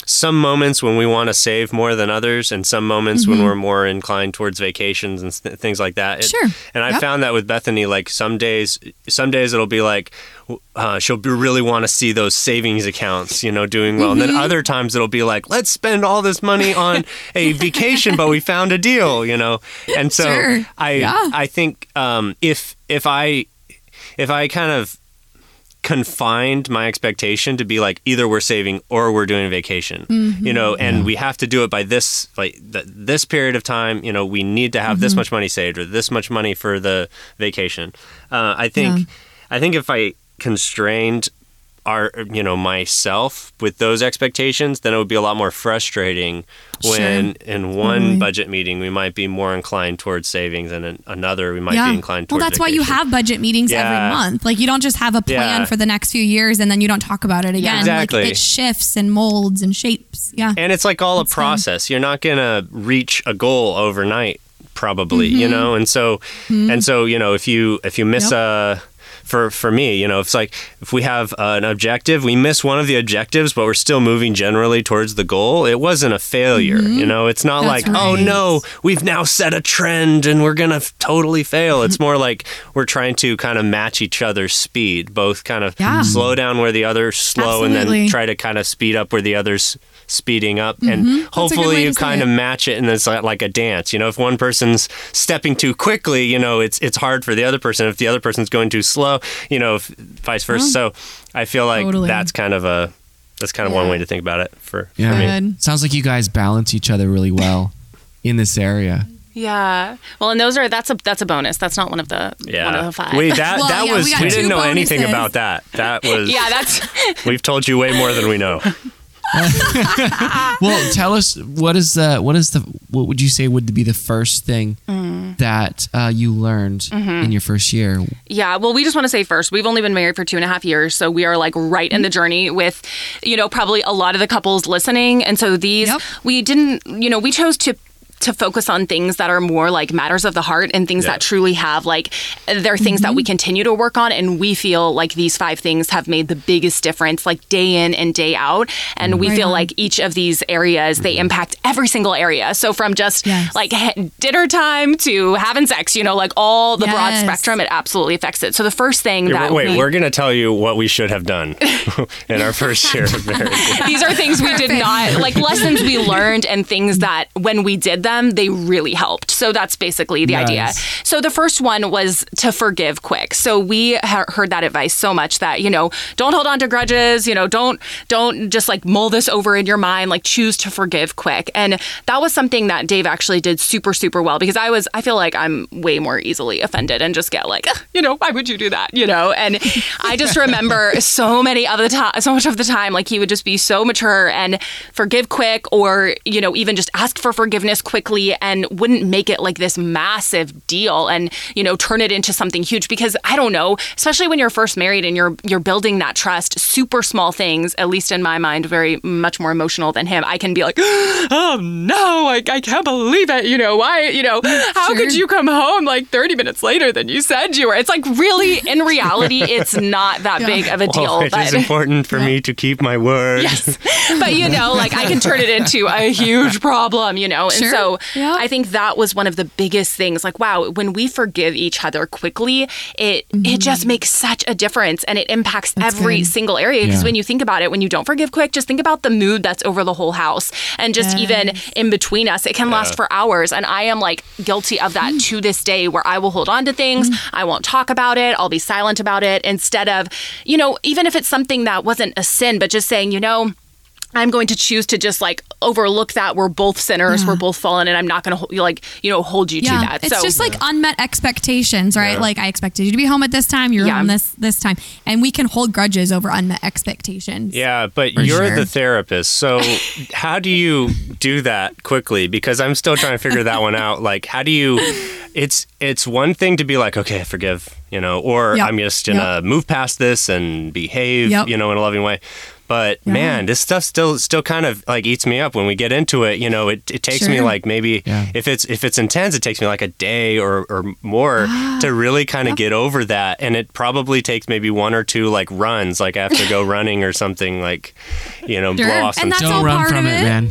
some moments when we want to save more than others, and some moments when we're more inclined towards vacations and th- things like that. It- Sure. And I Yep. found that with Bethany, like some days, some days it'll be like uh, she'll be really want to see those savings accounts, you know, doing well, and then other times it'll be like, let's spend all this money on a <laughs> vacation, but we found a deal, you know. And so Sure. I Yeah. I think um, if if I if I kind of confined my expectation to be like either we're saving or we're doing a vacation you know and we have to do it by this like th- this period of time you know we need to have this much money saved or this much money for the vacation. Uh, i think i think if i constrained our you know myself with those expectations then it would be a lot more frustrating when in one Totally. budget meeting we might be more inclined towards savings and in another we might yeah. be inclined towards well, that's why you have budget meetings Yeah. every month. Like you don't just have a plan Yeah. for the next few years and then you don't talk about it again. Exactly. Like it shifts and molds and shapes. Yeah. And it's like all That's a process. You're not gonna reach a goal overnight, probably. You Mm-hmm. know, and so and so you know if you if you miss a for for me, you know, it's like if we have uh, an objective, we miss one of the objectives, but we're still moving generally towards the goal. It wasn't a failure. You know, it's not Mm-hmm. That's like oh no, we've now set a trend and we're gonna f- totally fail. It's more like we're trying to kind of match each other's speed, both kind of Yeah. slow down where the other's slow, and then try to kind of speed up where the other's speeding up and Mm-hmm. a good hopefully you to say kind it. of match it and it's like, like a dance you know if one person's stepping too quickly you know it's it's hard for the other person if the other person's going too slow you know if, vice versa so i feel like Totally. that's kind of a that's kind of one way to think about it for, Yeah. for me Sounds like you guys balance each other really well in this area. Yeah. Well, and those are that's a that's a bonus. That's not one of the yeah. one of the five. wait that Well, that yeah, was we we, didn't two know anything about that that <laughs> was yeah, that's we've told you way more than we know <laughs> <laughs> Well, tell us what is the what is the what would you say would be the first thing Mm. that uh, you learned Mm-hmm. in your first year? Yeah, well, we just want to say first, we've only been married for two and a half years, so we are like right in the journey with, you know, probably a lot of the couples listening, and so these Yep. we didn't, you know, we chose to to focus on things that are more like matters of the heart and things Yeah. that truly have like they're things that we mm-hmm. continue to work on and we feel like these five things have made the biggest difference like day in and day out. And we Right feel on. like each of these areas they mm-hmm. impact every single area. So from just Yes. like dinner time to having sex you know like all the broad spectrum it absolutely affects it. So the first thing Yeah, that wait we, we're gonna tell you what we should have done <laughs> in our first year of marriage. <laughs> These are things we did not like lessons we learned and things that when we did them they really helped. So that's basically the idea. So the first one was to forgive quick. So we ha- heard that advice so much that you know don't hold on to grudges you know don't don't just like mull this over in your mind like choose to forgive quick. And that was something that dave actually did super super well because i was i feel like i'm way more easily offended and just get like you know why would you do that? You know? And i just <laughs> remember so many of the time so much of the time like he would just be so mature and forgive quick or you know even just ask for forgiveness quickly and wouldn't make it like this massive deal and you know turn it into something huge because i don't know especially when you're first married and you're you're building that trust super small things at least in my mind very much more emotional than him i can be like <gasps> oh no I, I can't believe it you know why you know how could you come home like 30 minutes later than you said you were it's like really in reality <laughs> it's not that big of a deal well, it but is important for me to keep my word Yes. <laughs> But you know, like I can turn it into a huge problem, you know? And Sure. so Yeah. I think that was one of the biggest things. Like, wow, when we forgive each other quickly, it it mm-hmm. just makes such a difference and it impacts every good. single area. Because Yeah. when you think about it, when you don't forgive quick, just think about the mood that's over the whole house. And just even in between us, it can last for hours. And I am like guilty of that mm. to this day where I will hold on to things. Mm. I won't talk about it. I'll be silent about it instead of, you know, even if it's something that wasn't a sin, but just saying, you know, I'm going to choose to just like overlook that we're both sinners, we're both fallen, and I'm not going to like you know hold you yeah, to that. it's so just like unmet expectations, right? Like I expected you to be home at this time, you're Yeah. home this this time, and we can hold grudges over unmet expectations. Yeah, but you're sure. the therapist. So <laughs> how do you do that quickly? Because I'm still trying to figure that one out. Like how do you it's it's one thing to be like, okay, I forgive, you know, or Yep. I'm just gonna Yep. move past this and behave, Yep. you know, in a loving way. But man, this stuff still still kind of like eats me up when we get into it. You know, it, it takes me like maybe Yeah. if it's if it's intense, it takes me like a day or, or more <gasps> to really kind of get over that. And it probably takes maybe one or two like runs, like I have to go <laughs> running or something like, you know, Sure. blow off And some that's Don't all run part from of it, it. man.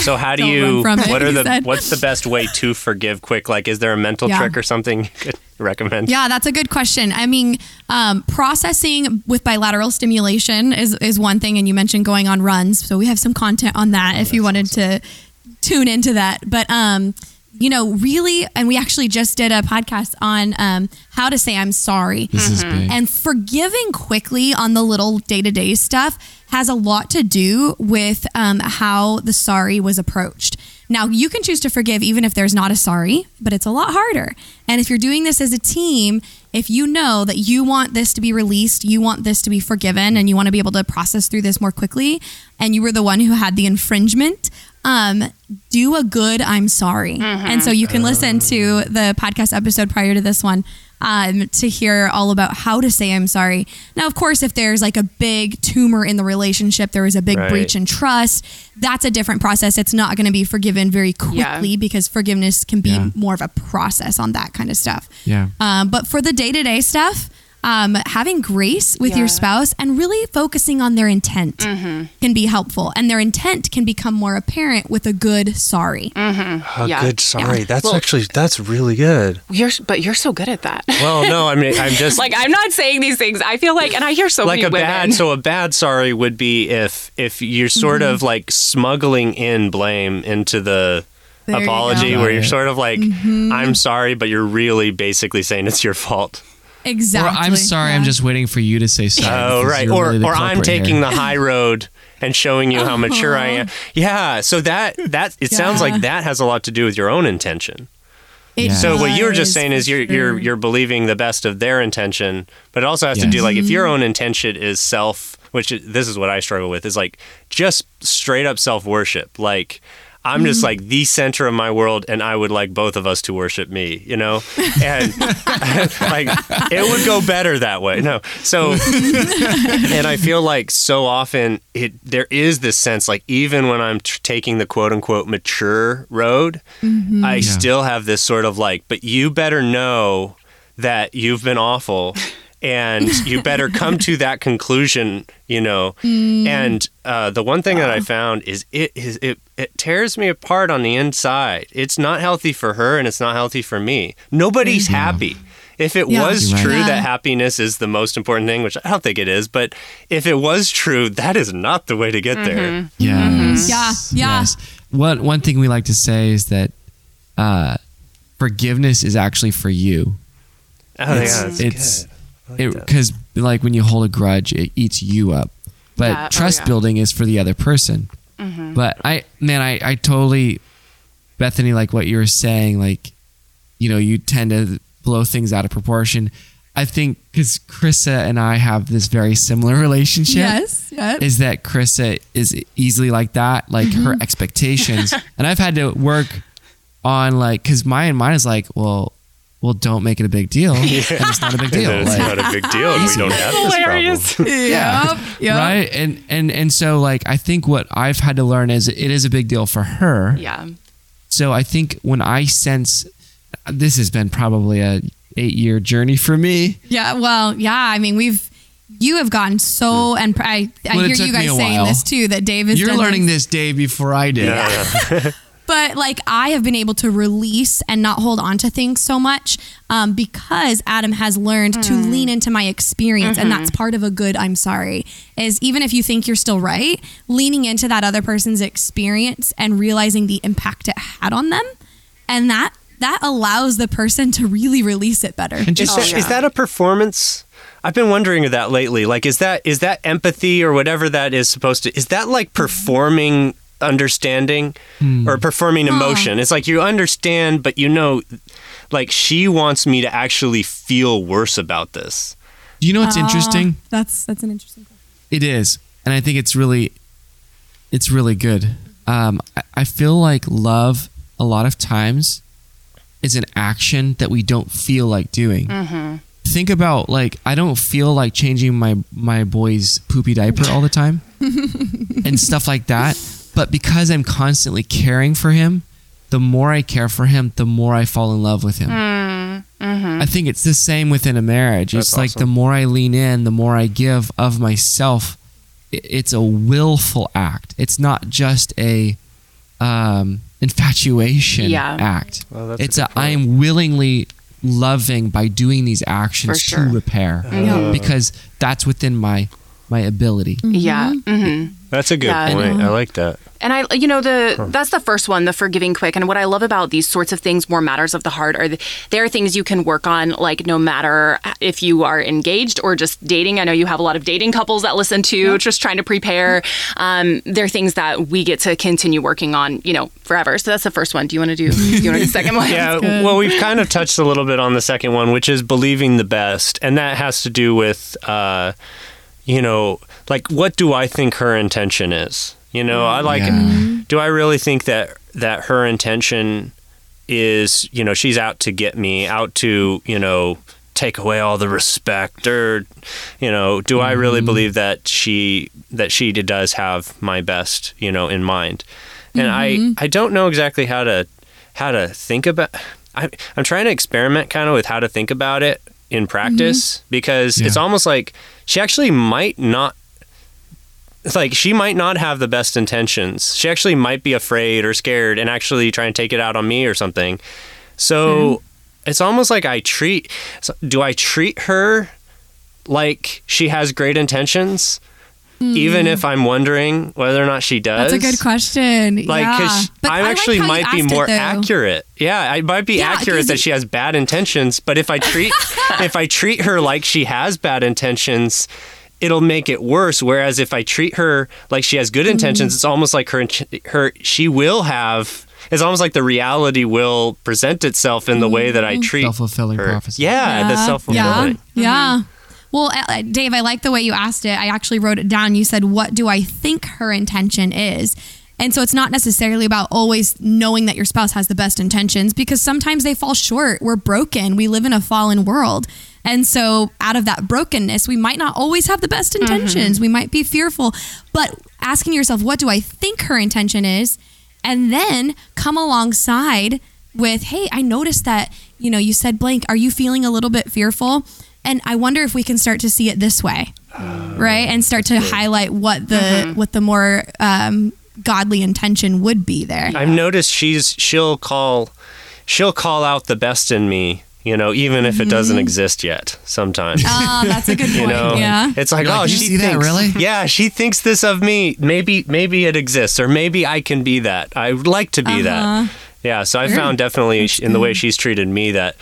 So how do you? from it, what are the? said. What's the best way to forgive quick? Like, is there a mental Yeah. trick or something you could recommend? Yeah, that's a good question. I mean, um, processing with bilateral stimulation is, is one thing, and you mentioned going on runs. So we have some content on that if you wanted to tune into that. But um, you know, really, and we actually just did a podcast on um, how to say I'm sorry. This is big. And forgiving quickly on the little day to day stuff has a lot to do with um, how the sorry was approached. Now, you can choose to forgive even if there's not a sorry, but it's a lot harder. And if you're doing this as a team, if you know that you want this to be released, you want this to be forgiven, and you want to be able to process through this more quickly, and you were the one who had the infringement, um, do a good I'm sorry. And so you can listen to the podcast episode prior to this one um, to hear all about how to say I'm sorry. Now, of course, if there's like a big tumor in the relationship, there is a big Right. breach in trust, that's a different process. It's not going to be forgiven very quickly because forgiveness can be Yeah. more of a process on that kind of stuff. Yeah. Um, but for the day to day stuff, um, having grace with your spouse and really focusing on their intent Mm-hmm. can be helpful. And their intent can become more apparent with a good sorry. Mm-hmm. Oh, Yeah. good. Sorry. That's Well- actually that's really good. You're, but you're so good at that. Well, no, I mean, I'm just <laughs> like I'm not saying these things. I feel like, and I hear so like many a women. bad. So a bad sorry would be if if you're sort Mm-hmm. of like smuggling in blame into the There apology, go. where you're sort of like, Mm-hmm. I'm sorry, but you're really basically saying it's your fault. Exactly. Or I'm sorry, I'm just waiting for you to say sorry. Oh, right. Or really or I'm taking here. the high <laughs> road and showing you how mature I am. Yeah. So that that it sounds like that has a lot to do with your own intention. It Yeah. So what you were just saying is you're you're you're believing the best of their intention, but it also has to do like if your own intention is self, which is, this is what I struggle with, is like just straight up self worship. Like I'm just Mm-hmm. like the center of my world, and I would like both of us to worship me, you know, and <laughs> like it would go better that way. No, so and I feel like so often it there is this sense like even when I'm t- taking the quote unquote mature road, I still have this sort of like, but you better know that you've been awful. And <laughs> you better come to that conclusion, you know. And uh, the one thing that I found is it is it it tears me apart on the inside. It's not healthy for her, and it's not healthy for me. Nobody's happy. If it Yeah. was You're right. true Yeah. that happiness is the most important thing, which I don't think it is, but if it was true, that is not the way to get there. Yes. Yeah, yeah. Yes. One one thing we like to say is that uh, forgiveness is actually for you. Oh yeah, It's- that's it's- good. I like. Because like when you hold a grudge, it eats you up. But Yeah, oh, trust yeah. Mm-hmm. building is for the other person. But I man, I I totally Bethany like what you were saying. Like you know, you tend to blow things out of proportion. I think because Krissa and I have this very similar <laughs> relationship. Yes. Yes. is that Krissa is easily like that, like her Mm-hmm. expectations, <laughs> and I've had to work on like because mine mine is like, well, well, don't make it a big deal, <laughs> and it's not a big deal, it's like, not a big deal, and we don't have this Hilarious. problem. Yep. Yep. right? And and and so like I think what I've had to learn is it is a big deal for her. Yeah. So I think when I sense this has been probably a eight year journey for me. Yeah. Well, yeah. I mean, we've you have gotten so, hmm. and I, I Well, hear you guys saying this too. That Dav is You're learning this day before I did. <laughs> <laughs> but like I have been able to release and not hold on to things so much um, because Adam has learned to lean into my experience, and that's part of a good I'm sorry. Is even if you think you're still right, leaning into that other person's experience and realizing the impact it had on them, and that that allows the person to really release it better. And Is just that, is that a performance? I've been wondering that lately. Like, is that is that empathy or whatever that is supposed to? Is that like performing understanding or performing emotion? It's like you understand, but you know, like she wants me to actually feel worse about this. you know what's interesting? That's that's an interesting. Question. It is, and I think it's really, it's really good. Um, I, I feel like love a lot of times is an action that we don't feel like doing. Think about like I don't feel like changing my my boy's poopy diaper all the time, <laughs> and stuff like that. But because I'm constantly caring for him, the more I care for him, the more I fall in love with him. Hmm, mm-hmm. I think it's the same within a marriage. That's it's like awesome. the more I lean in, the more I give of myself. It's a willful act. It's not just a um, infatuation Yeah. act. Well, it's good a, point. I am willingly loving by doing these actions sure. to repair Yeah. Uh. because that's within my my ability. Yeah. hmm That's a good Yeah. point. I like that. And I, you know, the that's the first one, the forgiving quick. And what I love about these sorts of things, more matters of the heart, are the, there are things you can work on, like no matter if you are engaged or just dating. I know you have a lot of dating couples that listen to, just trying to prepare. Um, there are things that we get to continue working on, you know, forever. So that's the first one. Do you want to do? Do you want to do the second one? <laughs> Yeah, well, we've kind of touched a little bit on the second one, which is believing the best, and that has to do with, uh, you know, like what do I think her intention is? You know, I like. Yeah. Mm-hmm. Do I really think that that her intention is, you know, she's out to get me, out to, you know, take away all the respect, or, you know, do I really mm-hmm. believe that she that she does have my best, you know, in mind? And I mm-hmm. I don't know exactly how to how to think about. I, I'm trying to experiment kind of with how to think about it in practice mm-hmm. because it's almost like she actually might not like she might not have the best intentions. She actually might be afraid or scared and actually try and take it out on me or something. So mm-hmm. it's almost like I treat do I treat her like she has great intentions even mm. if I'm wondering whether or not she does? That's a good question. Like, yeah. because But I like actually how you might be asked it, more accurate. Yeah, I might be Yeah, accurate 'cause that it- she has bad intentions. But if I treat <laughs> if I treat her like she has bad intentions, it'll make it worse. Whereas if I treat her like she has good intentions, Mm-hmm. it's almost like her her she will have. It's almost like the reality will present itself in the way that I mm. treat Self-fulfilling her. prophecy. Yeah, the self fulfilling. Yeah. Yeah. Mm-hmm. Well, Dav, I like the way you asked it. I actually wrote it down. You said, What do I think her intention is? And so it's not necessarily about always knowing that your spouse has the best intentions because sometimes they fall short. We're broken. We live in a fallen world. And so out of that brokenness, we might not always have the best mm-hmm. intentions. We might be fearful. But asking yourself, What do I think her intention is? And then come alongside with, Hey, I noticed that, you know, you said blank. Are you feeling a little bit fearful? And I wonder if we can start to see it this way, right? And start to highlight what the mm-hmm. what the more um, godly intention would be there. I've noticed she's she'll call she'll call out the best in me, you know, even if it doesn't mm-hmm. exist yet sometimes. Oh, that's a good <laughs> point. you know, yeah. it's like, You're like, oh, "You she see that, really?" Yeah, she thinks this of me. Maybe, maybe it exists, or maybe I can be that. I would like to be that. Uh-huh. Yeah, so I found definitely in the way she's treated me that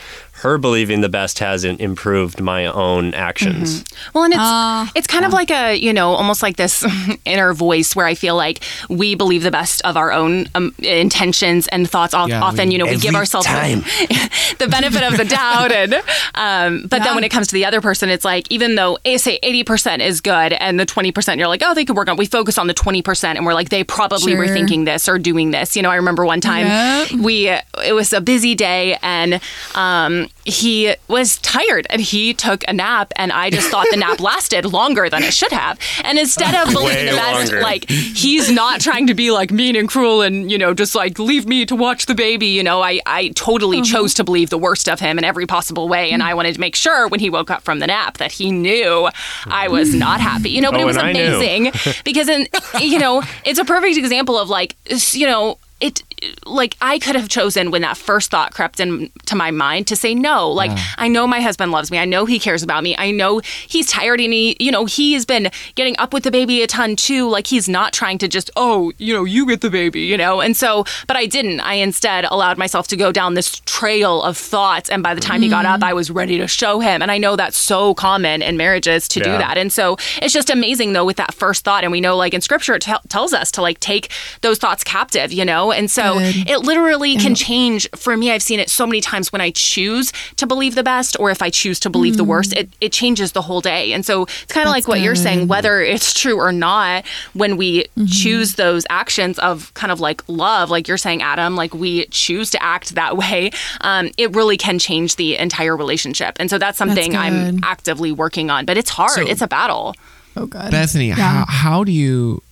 her believing the best hasn't improved my own actions. Well, and it's Ah, it's kind of like a you know almost like this <laughs> inner voice where I feel like we believe the best of our own um, intentions and thoughts. Al- Yeah, often, we- you know, we give ourselves time. <laughs> the benefit of the doubt, and um, but Yeah. then when it comes to the other person, it's like even though eh, say eighty percent is good and the twenty percent you're like oh they could work on. We focus on the twenty percent and we're like they probably were thinking this or doing this. You know, I remember one time Yep. we it was a busy day and um, he was tired and he took a nap and I just thought the nap <laughs> lasted longer than it should have. And instead of believing the best, like he's not trying to be like mean and cruel and you know just like leave me to watch the baby. You know, I I totally mm-hmm. chose to believe the worst of him in every possible way, and mm. I wanted to make sure when he woke up from the nap that he knew I was not happy. You know, but Oh, it was and I knew. amazing <laughs> because in you know it's a perfect example of like you know it like I could have chosen when that first thought crept into my mind to say no. Like I know my husband loves me. I know he cares about me. I know he's tired and he, you know, he has been getting up with the baby a ton too. Like he's not trying to just, oh, you know, you get the baby, you know. And so, but I didn't. I instead allowed myself to go down this trail of thoughts and by the time he got up, mm. I was ready to show him. And I know that's so common in marriages to do that. And so, it's just amazing though with that first thought and we know like in scripture it tell tells us to like take those thoughts captive, you know. And so Good. it literally can change for me. I've seen it so many times when I choose to believe the best or if I choose to believe the worst, it, it changes the whole day. And so it's kind of like what you're saying, whether it's true or not, when we choose those actions of kind of like love, like you're saying, Adam, like we choose to act that <laughs> way, um, it really can change the entire relationship. And so that's something I'm actively working on, but it's hard. So- it's a battle. Oh, God. Bethany, how, how do you?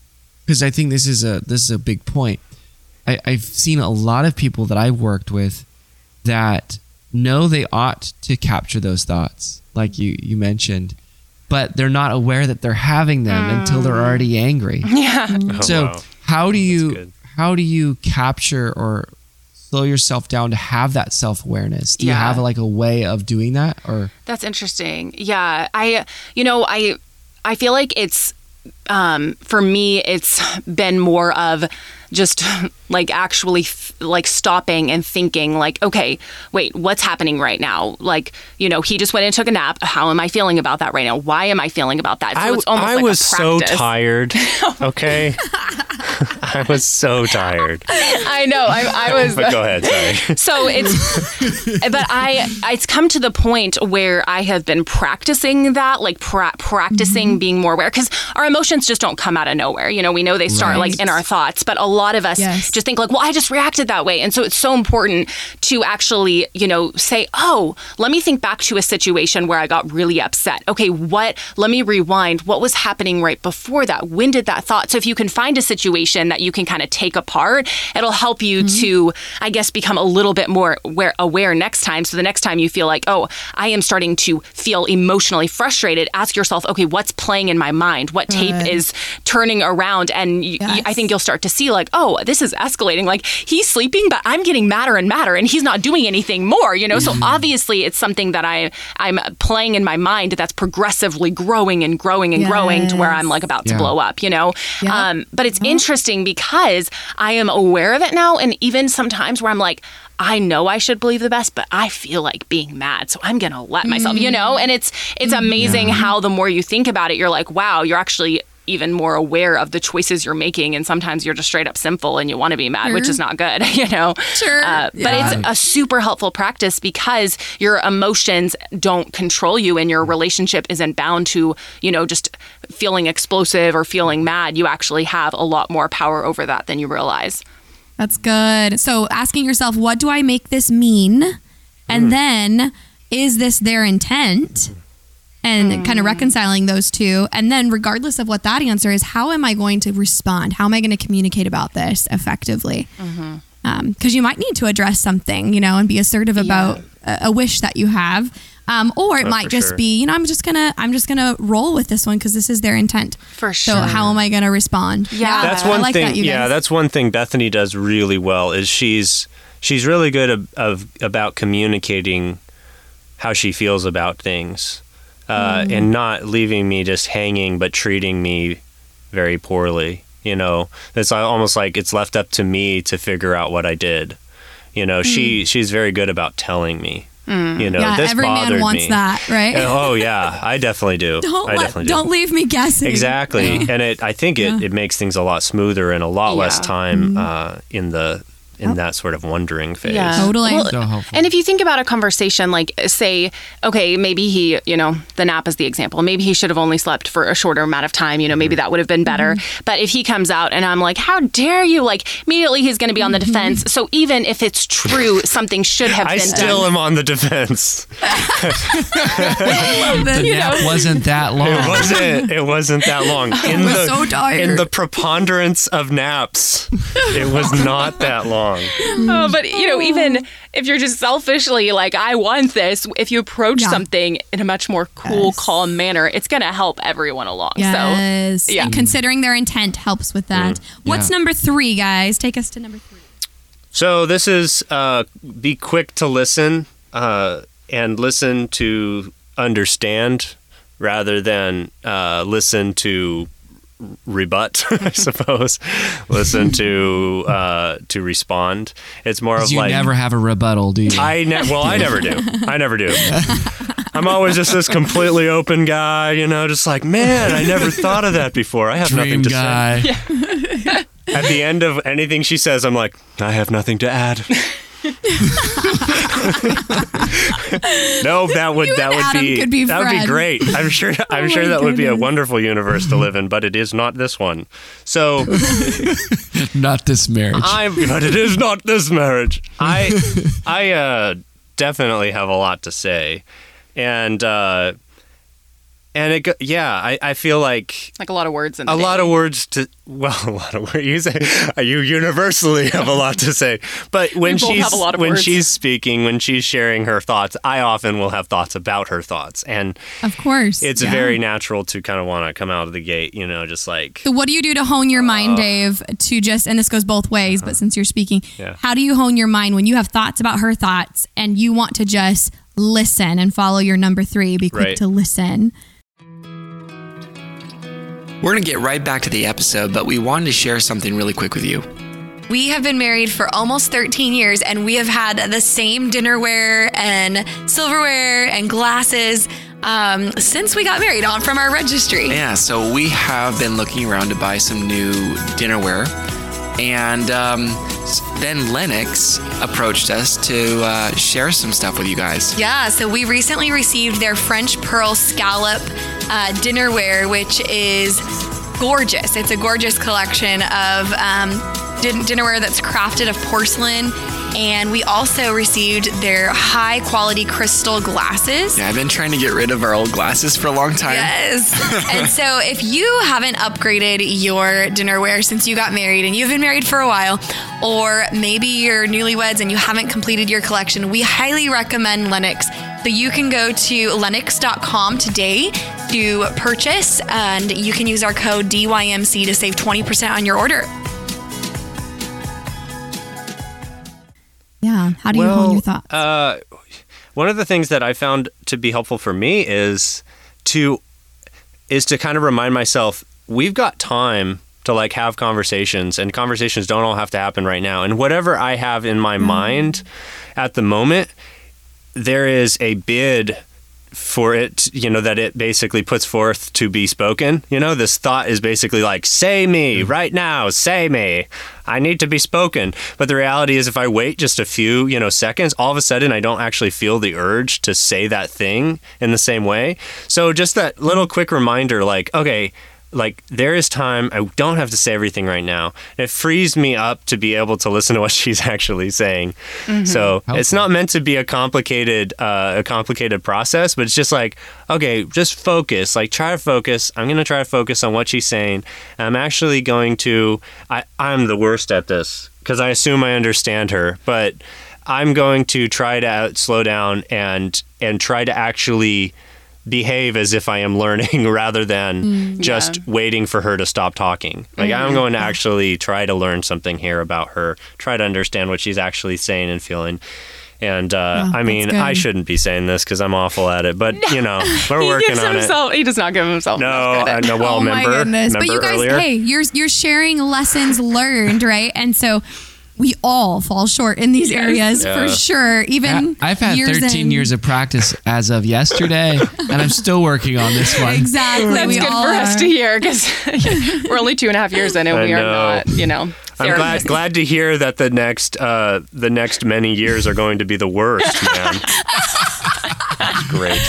Because I think this is a this is a big point. I, I've seen a lot of people that I've worked with that know they ought to capture those thoughts, like you you mentioned, but they're not aware that they're having them until they're already angry. <laughs> Yeah. Oh, <laughs> so wow. how do you how do you capture or slow yourself down to have that self awareness? Do you have like a way of doing that or? That's interesting. Yeah, I, you know, I, I feel like it's um, for me, it's been more of just <laughs> like actually f- like stopping and thinking like okay wait what's happening right now like you know he just went and took a nap how am i feeling about that right now why am i feeling about that I, it's almost I like a was so <laughs> tired. <laughs> Okay. I was so tired. i know I, I was But go ahead, sorry. so it's but i it's come to the point where i have been practicing that like pra- practicing mm-hmm. being more aware because our emotions just don't come out of nowhere you know we know they start like in our thoughts but a lot of us Yes. just think like well i just reacted that way. And so it's so important to actually you know say oh let me think back to a situation where i got really upset. Okay what let me rewind. What was happening right before that? When did that thought? So if you can find a situation that you can kind of take apart it'll help you mm-hmm. to i guess become a little bit more aware, aware next time. So the next time you feel like oh i am starting to feel emotionally frustrated ask yourself okay what's playing in my mind? What tape is turning around? And y- y- i Yes. think you'll start to see like oh this is escalating. Like he's sleeping but i'm getting madder and madder and he's not doing anything more you know? So mm-hmm. obviously it's something that i i'm playing in my mind that's progressively growing and growing and growing to where i'm like about to blow up you know? Yeah. um, but it's interesting because i am aware of it now and even sometimes where i'm like I know I should believe the best, but I feel like being mad, so I'm gonna let myself, you know. Mm. And it's it's mm. amazing how the more you think about it, you're like, wow, you're actually even more aware of the choices you're making, and sometimes you're just straight up simple and you want to be mad, which is not good, <laughs> you know. Sure. Uh, but Yeah. it's a super helpful practice because your emotions don't control you, and your relationship isn't bound to, you know, just feeling explosive or feeling mad. You actually have a lot more power over that than you realize. That's good. So asking yourself, what do I make this mean? And then, is this their intent? And mm. kind of reconciling those two. And then, regardless of what that answer is, how am I going to respond? How am I going to communicate about this effectively? Mm-hmm. Um, because you might need to address something, you know, and be assertive about a, a wish that you have. Um, or it Oh, might just sure. be, you know, I'm just gonna, I'm just gonna roll with this one because this is their intent. For sure. So how am I gonna respond? Yeah. that's I one like thing. that, you yeah, guys. that's one thing Bethany does really well. Is she's she's really good of, of about communicating how she feels about things, uh, Mm. and not leaving me just hanging, but treating me very poorly. You know, it's almost like it's left up to me to figure out what I did. You know, she she's very good about telling me. You know, Mm. yeah, this every man bothered wants me. that, right? And- oh yeah, I definitely do. <laughs> don't I let, definitely do. don't leave me guessing. Exactly, and it I think it, Yeah. it makes things a lot smoother and a lot less Yeah. time uh, in the in oh. that sort of wondering phase. Totally. Well, So. And if you think about a conversation, like say, okay, maybe he, you know, the nap is the example. Maybe he should have only slept for a shorter amount of time. You know, maybe mm-hmm. that would have been better. Mm-hmm. But if he comes out and I'm like, how dare you? Like immediately he's going to be on the mm-hmm. defense. So even if it's true, <laughs> something should have been done. I been still done. am on the defense. <laughs> the nap <laughs> wasn't that long. It wasn't. It wasn't that long. In was the so tired. in the preponderance of naps, it was not that long. <laughs> Oh, but you know, even if you're just selfishly like, I want this, if you approach Yeah. something in a much more cool, Yes. calm manner, it's going to help everyone along. Yes. So, yeah. And considering their intent helps with that. What's Yeah. number three, guys? Take us to number three. So this is uh, be quick to listen uh, and listen to understand rather than uh, listen to rebut. <laughs> I suppose listen to uh, to respond. It's more of You like you never have a rebuttal, do you? I ne- well, I never do. I never do. <laughs> I'm always just this completely open guy, you know, just like, man, I never thought of that before. I have nothing to guy. say. At the end of anything she says, I'm like, I have nothing to add. <laughs> <laughs> no, that would You that would Adam be, could be that would be great. I'm sure <laughs> I'm Oh sure my that would be a wonderful universe to live in, but it is not this one. So <laughs> Not this marriage. I'm, but it is not this marriage. I, I uh, definitely have a lot to say, and uh, and it, go- yeah, I, I feel like like a lot of words in a the lot of words to well, <laughs> a lot of words. You say you universally have a lot to say, but <laughs> when she's a lot of when words. she's speaking, when she's sharing her thoughts, I often will have thoughts about her thoughts, and Of course. it's Yeah. very natural to kind of want to come out of the gate, you know, just like So what do you do to hone your mind, Dav, to just, and this goes both ways, but since you're speaking, Uh-huh. Yeah. how do you hone your mind when you have thoughts about her thoughts and you want to just listen and follow your number three, be quick Right. to listen? We're going to get right back to the episode, but we wanted to share something really quick with you. We have been married for almost 13 years and we have had the same dinnerware and silverware and glasses um, since we got married on from our registry. Yeah, so we have been looking around to buy some new dinnerware. And um, then Lenox approached us to uh, share some stuff with you guys. Yeah, so we recently received their French Perle Scallop uh, dinnerware, which is gorgeous. It's a gorgeous collection of um, din- dinnerware that's crafted of porcelain. And we also received their high quality crystal glasses. Yeah, I've been trying to get rid of our old glasses for a long time. Yes. <laughs> and so if you haven't upgraded your dinnerware since you got married and you've been married for a while, or maybe you're newlyweds and you haven't completed your collection, we highly recommend Lenox. So you can go to lenox.com today to purchase and you can use our code DYMC to save 20% on your order. Yeah. How do you hold your thoughts? Uh, one of the things that I found to be helpful for me is to is to kind of remind myself we've got time to like have conversations and conversations don't all have to happen right now and whatever I have in my mind at the moment there is a bid for it, you know, that it basically puts forth to be spoken. You know, this thought is basically like, say me mm-hmm. right now, say me. I need to be spoken. But the reality is, if I wait just a few, you know, seconds, all of a sudden I don't actually feel the urge to say that thing in the same way. So just that little quick reminder, like, okay, like there is time i don't have to say everything right now. It frees me up to be able to listen to what <laughs> she's actually saying. So it's not meant to be a complicated uh, a complicated process but it's just like okay just focus. Like try to focus. I'm going to try to focus on what she's saying. And i'm actually going to I, i'm the worst at this because i assume i understand her but i'm going to try to out- slow down and and try to actually behave as if I am learning <laughs> rather than just waiting for her to stop talking. Like I'm going to actually try to learn something here about her, try to understand what she's actually saying and feeling. And uh, I mean. I shouldn't be saying this because I'm awful at it, but <laughs> you know, we're working on himself. He does not give himself. No, credit. know. Well, oh remember, my goodness! But you guys, earlier? hey, you're you're sharing lessons learned, right? And so we all fall short in these areas Yeah. for sure. Even I- I've had years 13 in. years of practice as of yesterday, and I'm still working on this one. Exactly. That's we good all for us to hear because <laughs> we're only two and a half years in and I we are not, you know. I'm glad glad to hear that the next uh, the next many years are going to be the worst, man. <laughs> That's great.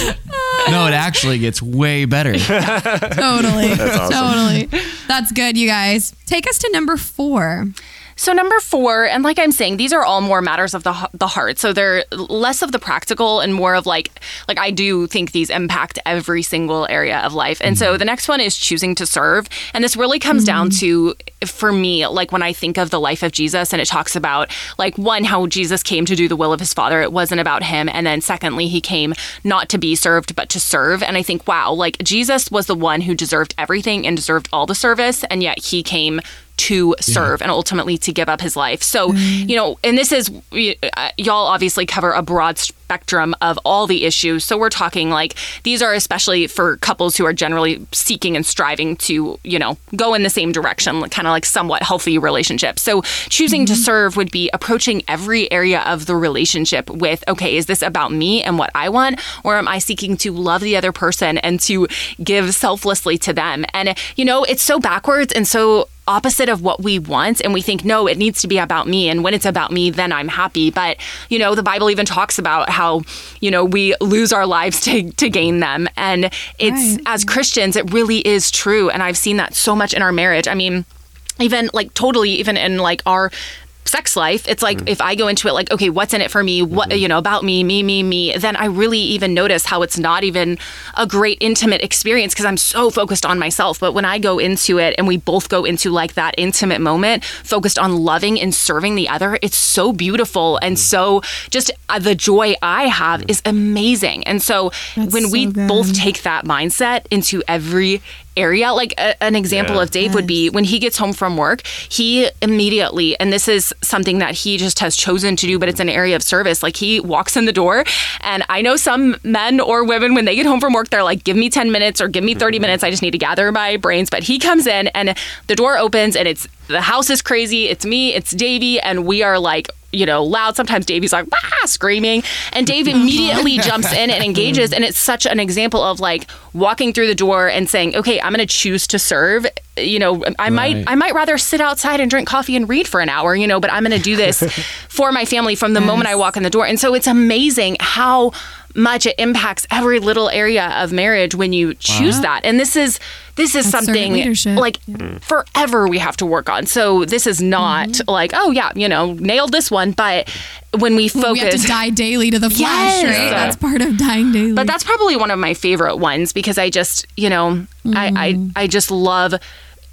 No, it actually gets way better. <laughs> Totally. awesome. Totally. That's good, you guys. Take us to number four. So number four, and like I'm saying, these are all more matters of the the heart. So they're less of the practical and more of like like I do think these impact every single area of life. And so mm-hmm. the next one is choosing to serve, and this really comes down mm-hmm. to for me like when I think of the life of Jesus, and it talks about like one how Jesus came to do the will of his Father. It wasn't about him, and then secondly he came not to be served but to serve. And I think wow, like Jesus was the one who deserved everything and deserved all the service, and yet he came to serve and ultimately to give up his life. So, you know, and this is, uh, y'all obviously cover a broad spectrum of all the issues. So we're talking like these are especially for couples who are generally seeking and striving to, you know, go in the same direction, kind of like somewhat healthy relationships. So choosing to serve would be approaching every area of the relationship with, okay, is this about me and what I want? Or am I seeking to love the other person and to give selflessly to them? And, you know, it's so backwards and so opposite of what we want and we think no it needs to be about me and when it's about me then i'm happy. But you know the bible even talks about how you know we lose our lives to, to gain them. And it's Right. as christians it really is true and i've seen that so much in our marriage. I mean even like totally even in like our sex life it's like mm. if i go into it like okay what's in it for me? What mm-hmm. you know about me me me me then i really even notice how it's not even a great intimate experience because i'm so focused on myself. But when i go into it and we both go into like that intimate moment focused on loving and serving the other it's so beautiful and mm. so just uh, the joy i have mm. is amazing. And so when so we good. both take that mindset into every area. Like a, an example Yeah. of Dav would be when he gets home from work, he immediately, and this is something that he just has chosen to do, but it's an area of service. Like he walks in the door, and I know some men or women, when they get home from work, they're like, give me 10 minutes or give me 30 mm-hmm. minutes. I just need to gather my brains. But he comes in, and the door opens, and it's the house is crazy. It's me, it's Davey, and we are like, you know, loud. Sometimes Davey's like, ah, screaming. And Dav <laughs> immediately jumps in and engages. And it's such an example of like walking through the door and saying, okay, I'm going to choose to serve. You know, I might, I might rather sit outside and drink coffee and read for an hour, you know, but I'm going to do this <laughs> for my family from the moment I walk in the door. And so it's amazing how much it impacts every little area of marriage when you choose that. And this is, this is That's something like forever we have to work on. So this is not Mm-hmm. like, oh yeah, you know, nailed this one. But when we focus, we have to die daily to the flesh, Yes. right? That's part of dying daily. but that's probably one of my favorite ones because I just, you know, I, Mm. I I just love.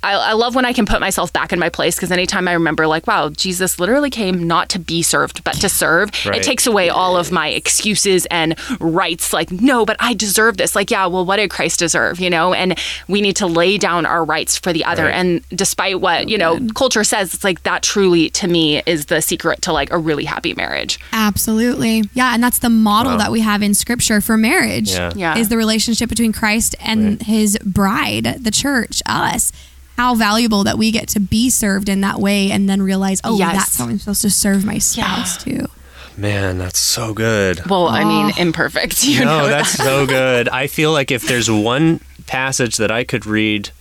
I, I love when I can put myself back in my place because anytime I remember, like, wow, Jesus literally came not to be served, but to serve, Right. it takes away all of my excuses and rights. Like, no, but I deserve this. Like, yeah, well, what did Christ deserve, you know? And we need to lay down our rights for the other. Right. And despite what, you know, culture says, it's like that truly, to me, is the secret to like a really happy marriage. Absolutely. Yeah, and that's the model that we have in scripture for marriage. Yeah. Yeah. Is the relationship between Christ and his bride, the church, us. How valuable that we get to be served in that way and then realize, oh, Yes. that's how I'm supposed to serve my spouse too. Man, that's so good. Well, I mean, imperfect. <laughs> You know no, that. that's so good. I feel like if there's one passage that I could read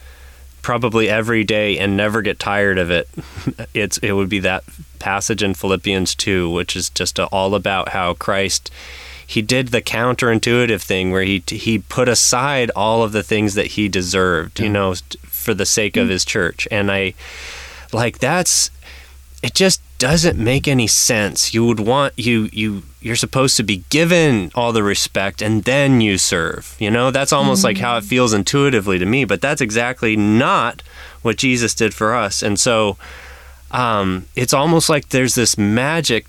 probably every day and never get tired of it, <laughs> it's it would be that passage in Philippians 2, which is just a, all about how Christ he did the counterintuitive thing where he he put aside all of the things that he deserved, you know, for the sake of his church. And I like that's it just doesn't make any sense. You would want you you you're supposed to be given all the respect and then you serve. You know, that's almost like how it feels intuitively to me, but that's exactly not what Jesus did for us. And so um, it's almost like there's this magic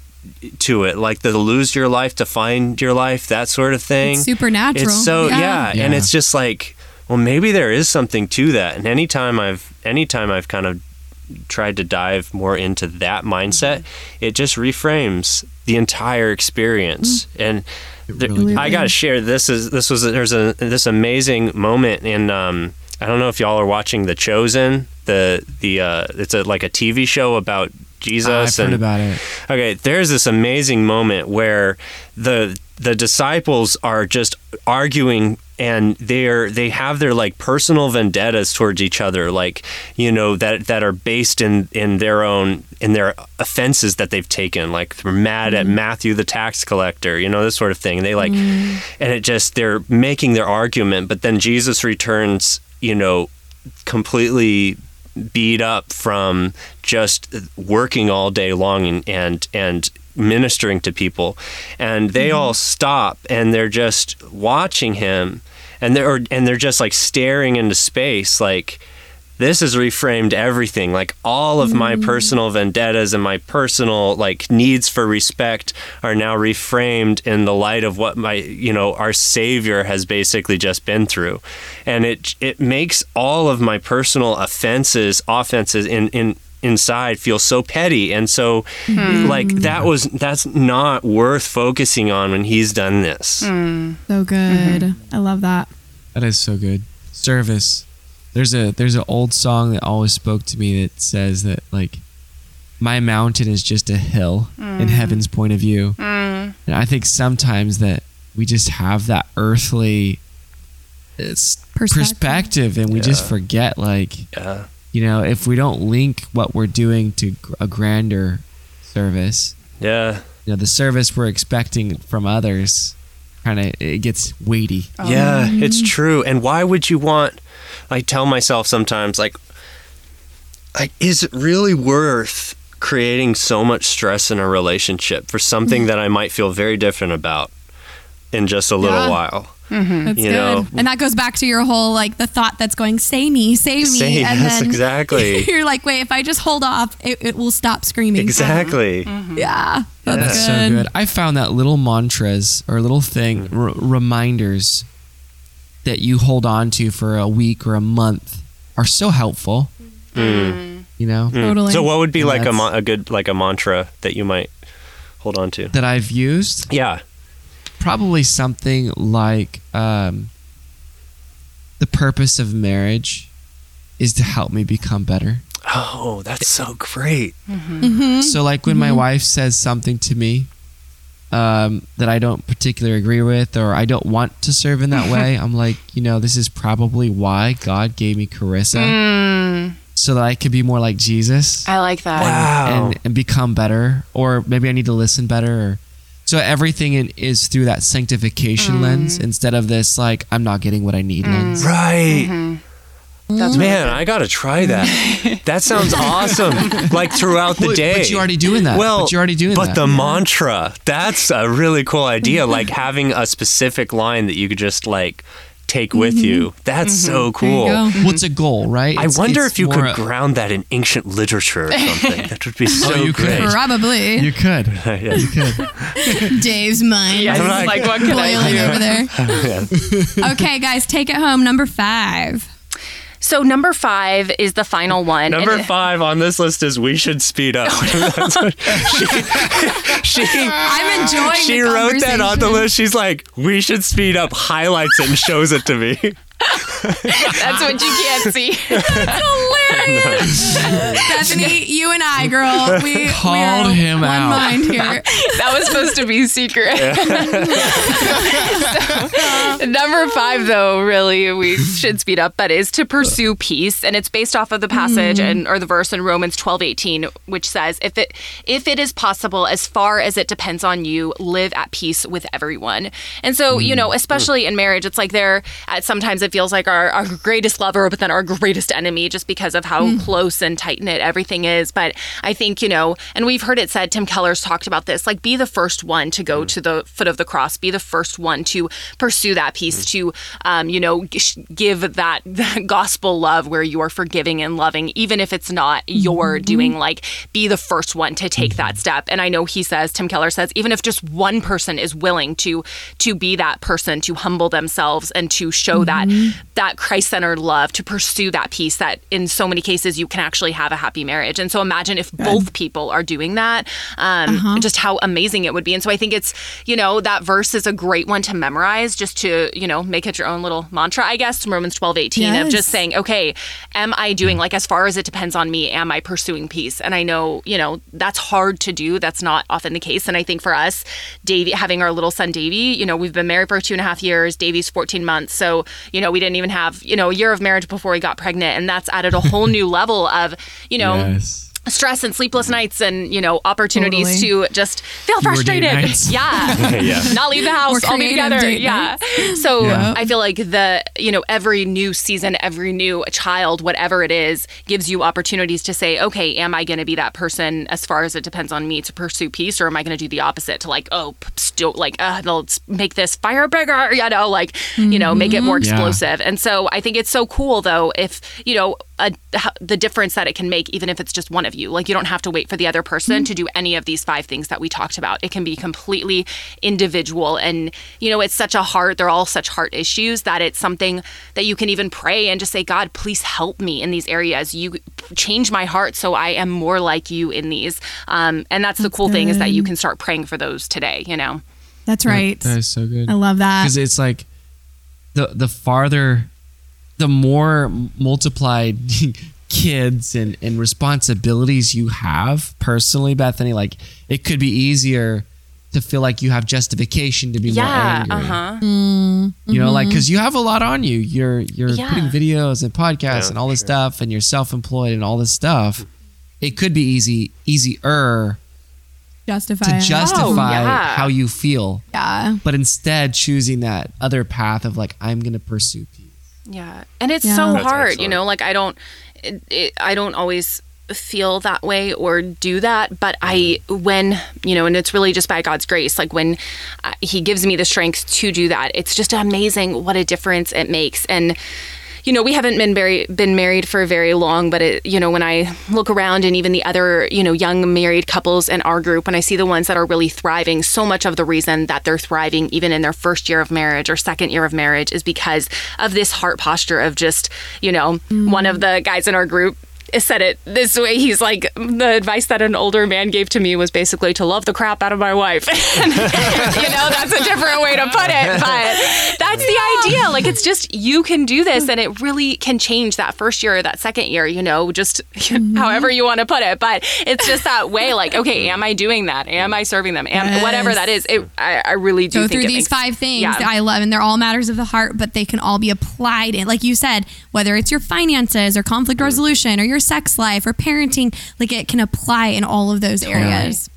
to it, like the lose your life to find your life, that sort of thing. It's supernatural. It's so Yeah. yeah. and it's just like, well, maybe there is something to that. And anytime I've anytime I've kind of tried to dive more into that mindset, it just reframes the entire experience. And there- really I got to share this is this was there's a this amazing moment in um I don't know if y'all are watching The Chosen, the the uh it's a like a TV show about Jesus I've and heard about it. Okay, there's this amazing moment where the the disciples are just arguing and they're they have their like personal vendettas towards each other like you know that that are based in in their own in their offenses that they've taken. Like they're mad at mm. Matthew the tax collector you know this sort of thing. They like mm. and it just they're making their argument but then Jesus returns you know completely beat up from just working all day long and and, and ministering to people and they mm-hmm. all stop and they're just watching him and they're and they're just like staring into space like this has reframed everything like all of my mm-hmm. personal vendettas and my personal like needs for respect are now reframed in the light of what my you know our savior has basically just been through and it it makes all of my personal offenses offenses in in inside feel so petty and so hmm. like that hmm. was that's not worth focusing on when he's done this hmm. So good. Mm-hmm. I love that. That is so good. Service. There's a there's an old song that always spoke to me that says that like my mountain is just a hill in heaven's point of view. And I think sometimes that we just have that earthly uh, Perspective. perspective. and we just forget like yeah you know if we don't link what we're doing to a grander service yeah you know the service we're expecting from others kind of it gets weighty oh. Yeah, it's true. And why would you want? I tell myself sometimes, like, like, is it really worth creating so much stress in a relationship for something mm. that I might feel very different about in just a little Yeah. while? Mm-hmm. That's You good. know. and that goes back to your whole like the thought that's going, say me, say me. Say, and yes, then <laughs> exactly. you're like, wait, if I just hold off, it, it will stop screaming. Exactly. Mm-hmm. Yeah. That's, That's so good. I found that little mantras or little thing Mm. r- reminders that you hold on to for a week or a month are so helpful. Mm. You know, mm. Totally. So what would be And like a, ma- a good like a mantra that you might hold on to? that I've used Yeah. Probably something like um, the purpose of marriage is to help me become better. Oh, that's so great. So, like when my wife says something to me um, that I don't particularly agree with, or I don't want to serve in that <laughs> way, I'm like, you know, this is probably why God gave me Krista, so that I could be more like Jesus I like that. Wow. and, and become better, or maybe I need to listen better. Or, so everything in, is through that sanctification mm. lens instead of this like I'm not getting what I need mm. lens. Right. Mm-hmm. That's Man, I gotta try that. <laughs> that sounds awesome. Like throughout the day. but you're already doing that. Well, But you're already doing but that. But the mantra, that's a really cool idea. like <laughs> having a specific line that you could just like take with mm-hmm. you. That's mm-hmm. so cool. There you go. What's a goal, right? I wonder if you could a- ground that in ancient literature or something. <laughs> that would be so oh, you could. great. Probably. You could. <laughs> Yeah. You could. <laughs> Dave's mind. Yeah, is like- like, what can I boiling do? over there. okay, guys, take it home. Number five. So number five is the final one. Number five on this list is we should speed up. <laughs> <laughs> She, she, I'm enjoying she wrote that on the list. She's like, we should speed up, highlights it, and shows it to me. <laughs> <laughs> That's what you can't see. <laughs> That's hilarious. <laughs> Bethany, you and I, girl, we Called we are him one out. mind here. that was supposed to be secret. So, number five, though, really, we should speed up, but is to pursue peace, and it's based off of the passage mm-hmm. and or the verse in Romans twelve eighteen, which says, "If it if it is possible, as far as it depends on you, live at peace with everyone." And so, you mm-hmm. know, especially in marriage, it's like there are at sometimes it feels like our, our greatest lover, but then our greatest enemy, just because of how hmm. close and tight knit everything is. But I think you know, and we've heard it said. Tim Keller's talked about this. Like, be the first one to go hmm. to the foot of the cross. Be the first one to pursue that peace. Hmm. To, um, you know, give that, <laughs> that gospel love where you are forgiving and loving, even if it's not your doing. Like, be the first one to take that step. And I know he says, Tim Keller says, even if just one person is willing to to be that person, to humble themselves and to show that that Christ centered love, to pursue that peace. That in so many cases you can actually have a happy marriage. And so imagine if both people are doing that, um, just how amazing it would be. And so I think it's you know that verse is a great one to memorize, just to you know make it your own little mantra, I guess. From Romans twelve eighteen of Yes. just saying, okay, am I doing like as far as it depends on me? Am I pursuing peace? And I know you know that's hard to do. That's not often the case. And I think for us, Davy having our little son Davy, you know, we've been married for two and a half years. Davy's fourteen months, so you know we didn't even have you know a year of marriage before we got pregnant, and that's added a whole new level of you know Yes. Stress and sleepless nights and you know opportunities Totally. to just feel frustrated <laughs> yeah <laughs> yeah. not leave the house all be together yeah nights. so Yeah. i feel like the you know every new season every new child whatever it is gives you opportunities to say okay am i going to be that person as far as it depends on me to pursue peace or am i going to do the opposite to like oh p- still like uh, let's make this fire bigger you know like you know make it more Yeah. explosive and so i think it's so cool though if you know a, h- the difference that it can make even if it's just one of you. Like you don't have to wait for the other person to do any of these five things that we talked about. It can be completely individual. And you know it's such a heart they're all such heart issues that it's something that you can even pray and just say god please help me in these areas. You change my heart so i am more like you in these. Um, and that's, the cool thing is that you can start praying for those today you know? That's right. That is so good. I love that. because it's like the the farther the more multiplied <laughs> kids and, and responsibilities you have personally bethany like it could be easier to feel like you have justification to be yeah more angry uh-huh you know like because you have a lot on you you're you're Yeah. putting videos and podcasts Yeah, and all this sure. stuff and you're self-employed and all this stuff it could be easy easier Justify. to it. justify yeah. how you feel Yeah. but instead choosing that other path of like i'm gonna pursue peace Yeah, and it's Yeah. so That's hard, you know. Like I don't, it, it, I don't always feel that way or do that, but I when you know, and it's really just by God's grace. Like when uh, He gives me the strength to do that, it's just amazing what a difference it makes. And you know, we haven't been very been married for very long, but it, you know, when I look around and even the other, you know, young married couples in our group, when I see the ones that are really thriving, so much of the reason that they're thriving even in their first year of marriage or second year of marriage is because of this heart posture of just, you know, one of mm. the guys in our group said it this way. He's like, the advice that an older man gave to me was basically to love the crap out of my wife. <laughs> And, you know, that's a different way to put it, but that's the idea. Like, it's just you can do this, and it really can change that first year or that second year. You know, just mm-hmm. however you want to put it. But it's just that way. Like, okay, am I doing that? Am I serving them? Am Yes. whatever that is. It, I, I really do go think through it these makes- five things Yeah. that I love, and they're all matters of the heart, but they can all be applied in, like you said, whether it's your finances or conflict resolution or your sex life or parenting, like it can apply in all of those areas.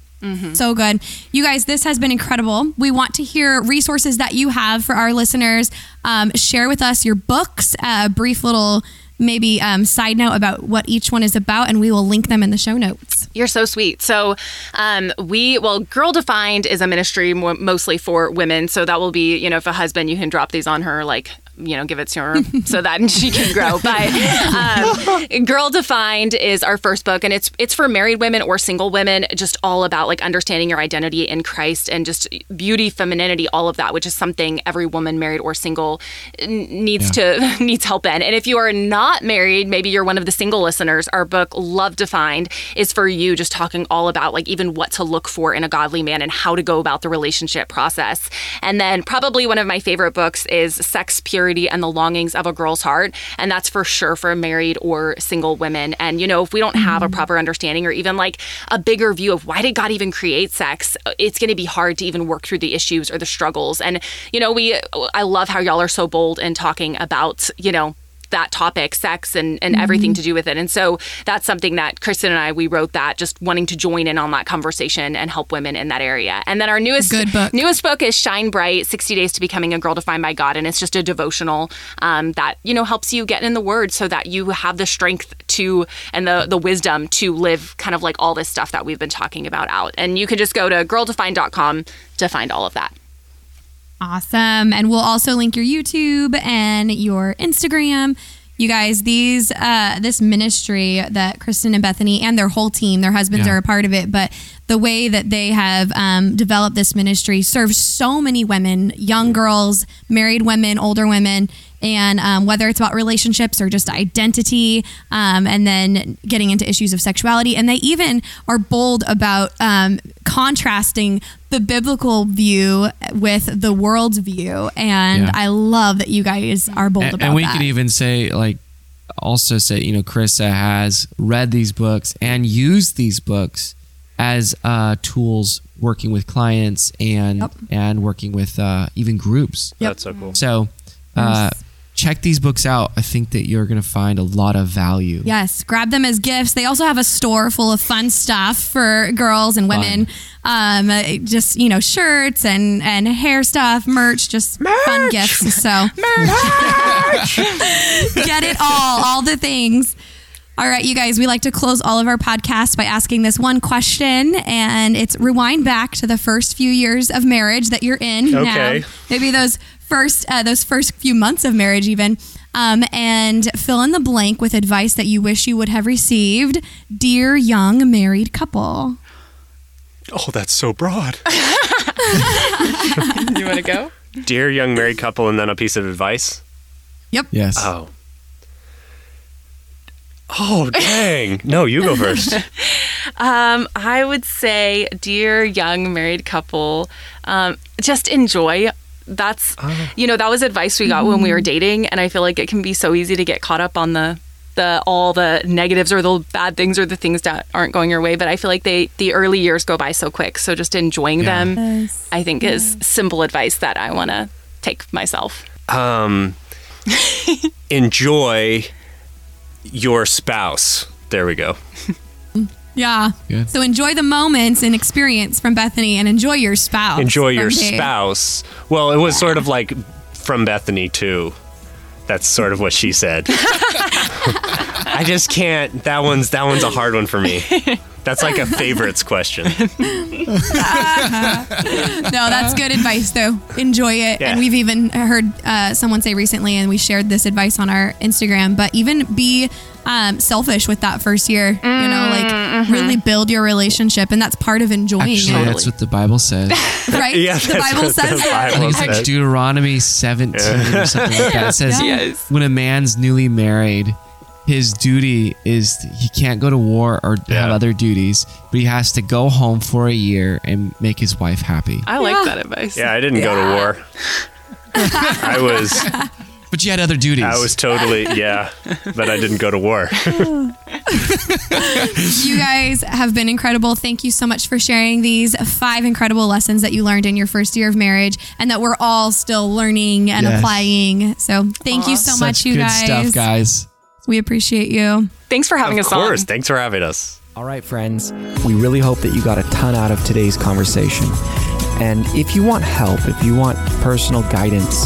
So good. You guys, this has been incredible. We want to hear resources that you have for our listeners. Um, share with us your books, a brief little maybe um, side note about what each one is about, and we will link them in the show notes. You're so sweet. So, um, we, well, Girl Defined is a ministry mostly for women. So, that will be, you know, if a husband, you can drop these on her, like, you know, give it to her so that she can grow. But um, Girl Defined is our first book, and it's it's for married women or single women, just all about like understanding your identity in Christ and just beauty, femininity, all of that, which is something every woman, married or single, needs to <laughs> needs help in. And if you are not married, maybe you're one of the single listeners. Our book Love Defined is for you, just talking all about like even what to look for in a godly man and how to go about the relationship process. And then probably one of my favorite books is Sex, And the Longings of a Girl's Heart, and that's for sure for married or single women. And you know, if we don't have a mm-hmm. proper understanding or even like a bigger view of why did God even create sex, it's going to be hard to even work through the issues or the struggles. And you know, we I love how y'all are so bold in talking about, you know, that topic, sex and, and everything to do with it. And so that's something that Kristen and I, we wrote that just wanting to join in on that conversation and help women in that area. And then our newest book. newest book is Shine Bright, 60 Days to Becoming a Girl Defined by God. And it's just a devotional um, that, you know, helps you get in the word so that you have the strength to and the, the wisdom to live kind of like all this stuff that we've been talking about out. And you can just go to girldefined.com to find all of that. Awesome. And we'll also link your YouTube and your Instagram. You guys, these uh, this ministry that Kristen and Bethany and their whole team, their husbands Yeah. are a part of it, but the way that they have um, developed this ministry serves so many women, young girls, married women, older women, and um, whether it's about relationships or just identity, um, and then getting into issues of sexuality, and they even are bold about um, contrasting the biblical view with the world's view, and Yeah. I love that you guys are bold and, about and we that. could even say like also say you know Krista has read these books and used these books as uh, tools working with clients and Yep. and working with uh, even groups. Yep. That's so cool. So uh, check these books out. I think that you're going to find a lot of value. Yes, grab them as gifts. They also have a store full of fun stuff for girls and women. Um, uh, just you know, shirts and and hair stuff, merch, just fun gifts. So <laughs> merch, <laughs> get it all, all the things. All right, you guys, we like to close all of our podcasts by asking this one question, and it's rewind back to the first few years of marriage that you're in Okay. now. Maybe those first uh, those first few months of marriage, even, um, and fill in the blank with advice that you wish you would have received, dear young married couple. Oh, that's so broad. <laughs> You want to go? Dear young married couple, and then a piece of advice. Yep yes. Oh. Oh, dang. No, you go first. <laughs> Um, I would say, dear young married couple, um, just enjoy. That's you know that was advice we got when we were dating, and I feel like it can be so easy to get caught up on the the all the negatives or the bad things or the things that aren't going your way. But I feel like they the early years go by so quick. So just enjoying Yeah. them, I think, is simple advice that I want to take myself. Um, <laughs> enjoy your spouse. There we go. <laughs> Yeah. Good. So enjoy the moments and experience from Bethany, and enjoy your spouse. Enjoy your Dav. spouse. Well, it was sort of like from Bethany too. That's sort of what she said. <laughs> I just can't. That one's that one's a hard one for me. That's like a favorites question. <laughs> no, that's good advice, though. Enjoy it. Yeah. And we've even heard uh, someone say recently, and we shared this advice on our Instagram, but even be um, selfish with that first year. You know, like really mm-hmm. build your relationship. And that's part of enjoying Actually, it, that's what the Bible says. <laughs> right? Yeah, the Bible says the that. Bible I think it's says. Deuteronomy 17 or something like that. It <laughs> says Yes. when a man's newly married, his duty is he can't go to war or have other duties, but he has to go home for a year and make his wife happy. I like that advice. Yeah, I didn't go to war. <laughs> I was But you had other duties. I was totally <laughs> yeah, but I didn't go to war. <laughs> You guys have been incredible. Thank you so much for sharing these five incredible lessons that you learned in your first year of marriage and that we're all still learning and Yes. applying. So thank you so Such much, you good guys. stuff, guys. We appreciate you. Thanks for having us. of us course, on. thanks for having us. All right, friends, we really hope that you got a ton out of today's conversation. And if you want help, if you want personal guidance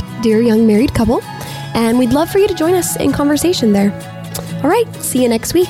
Dear Young Married Couple, and we'd love for you to join us in conversation there. All right, see you next week.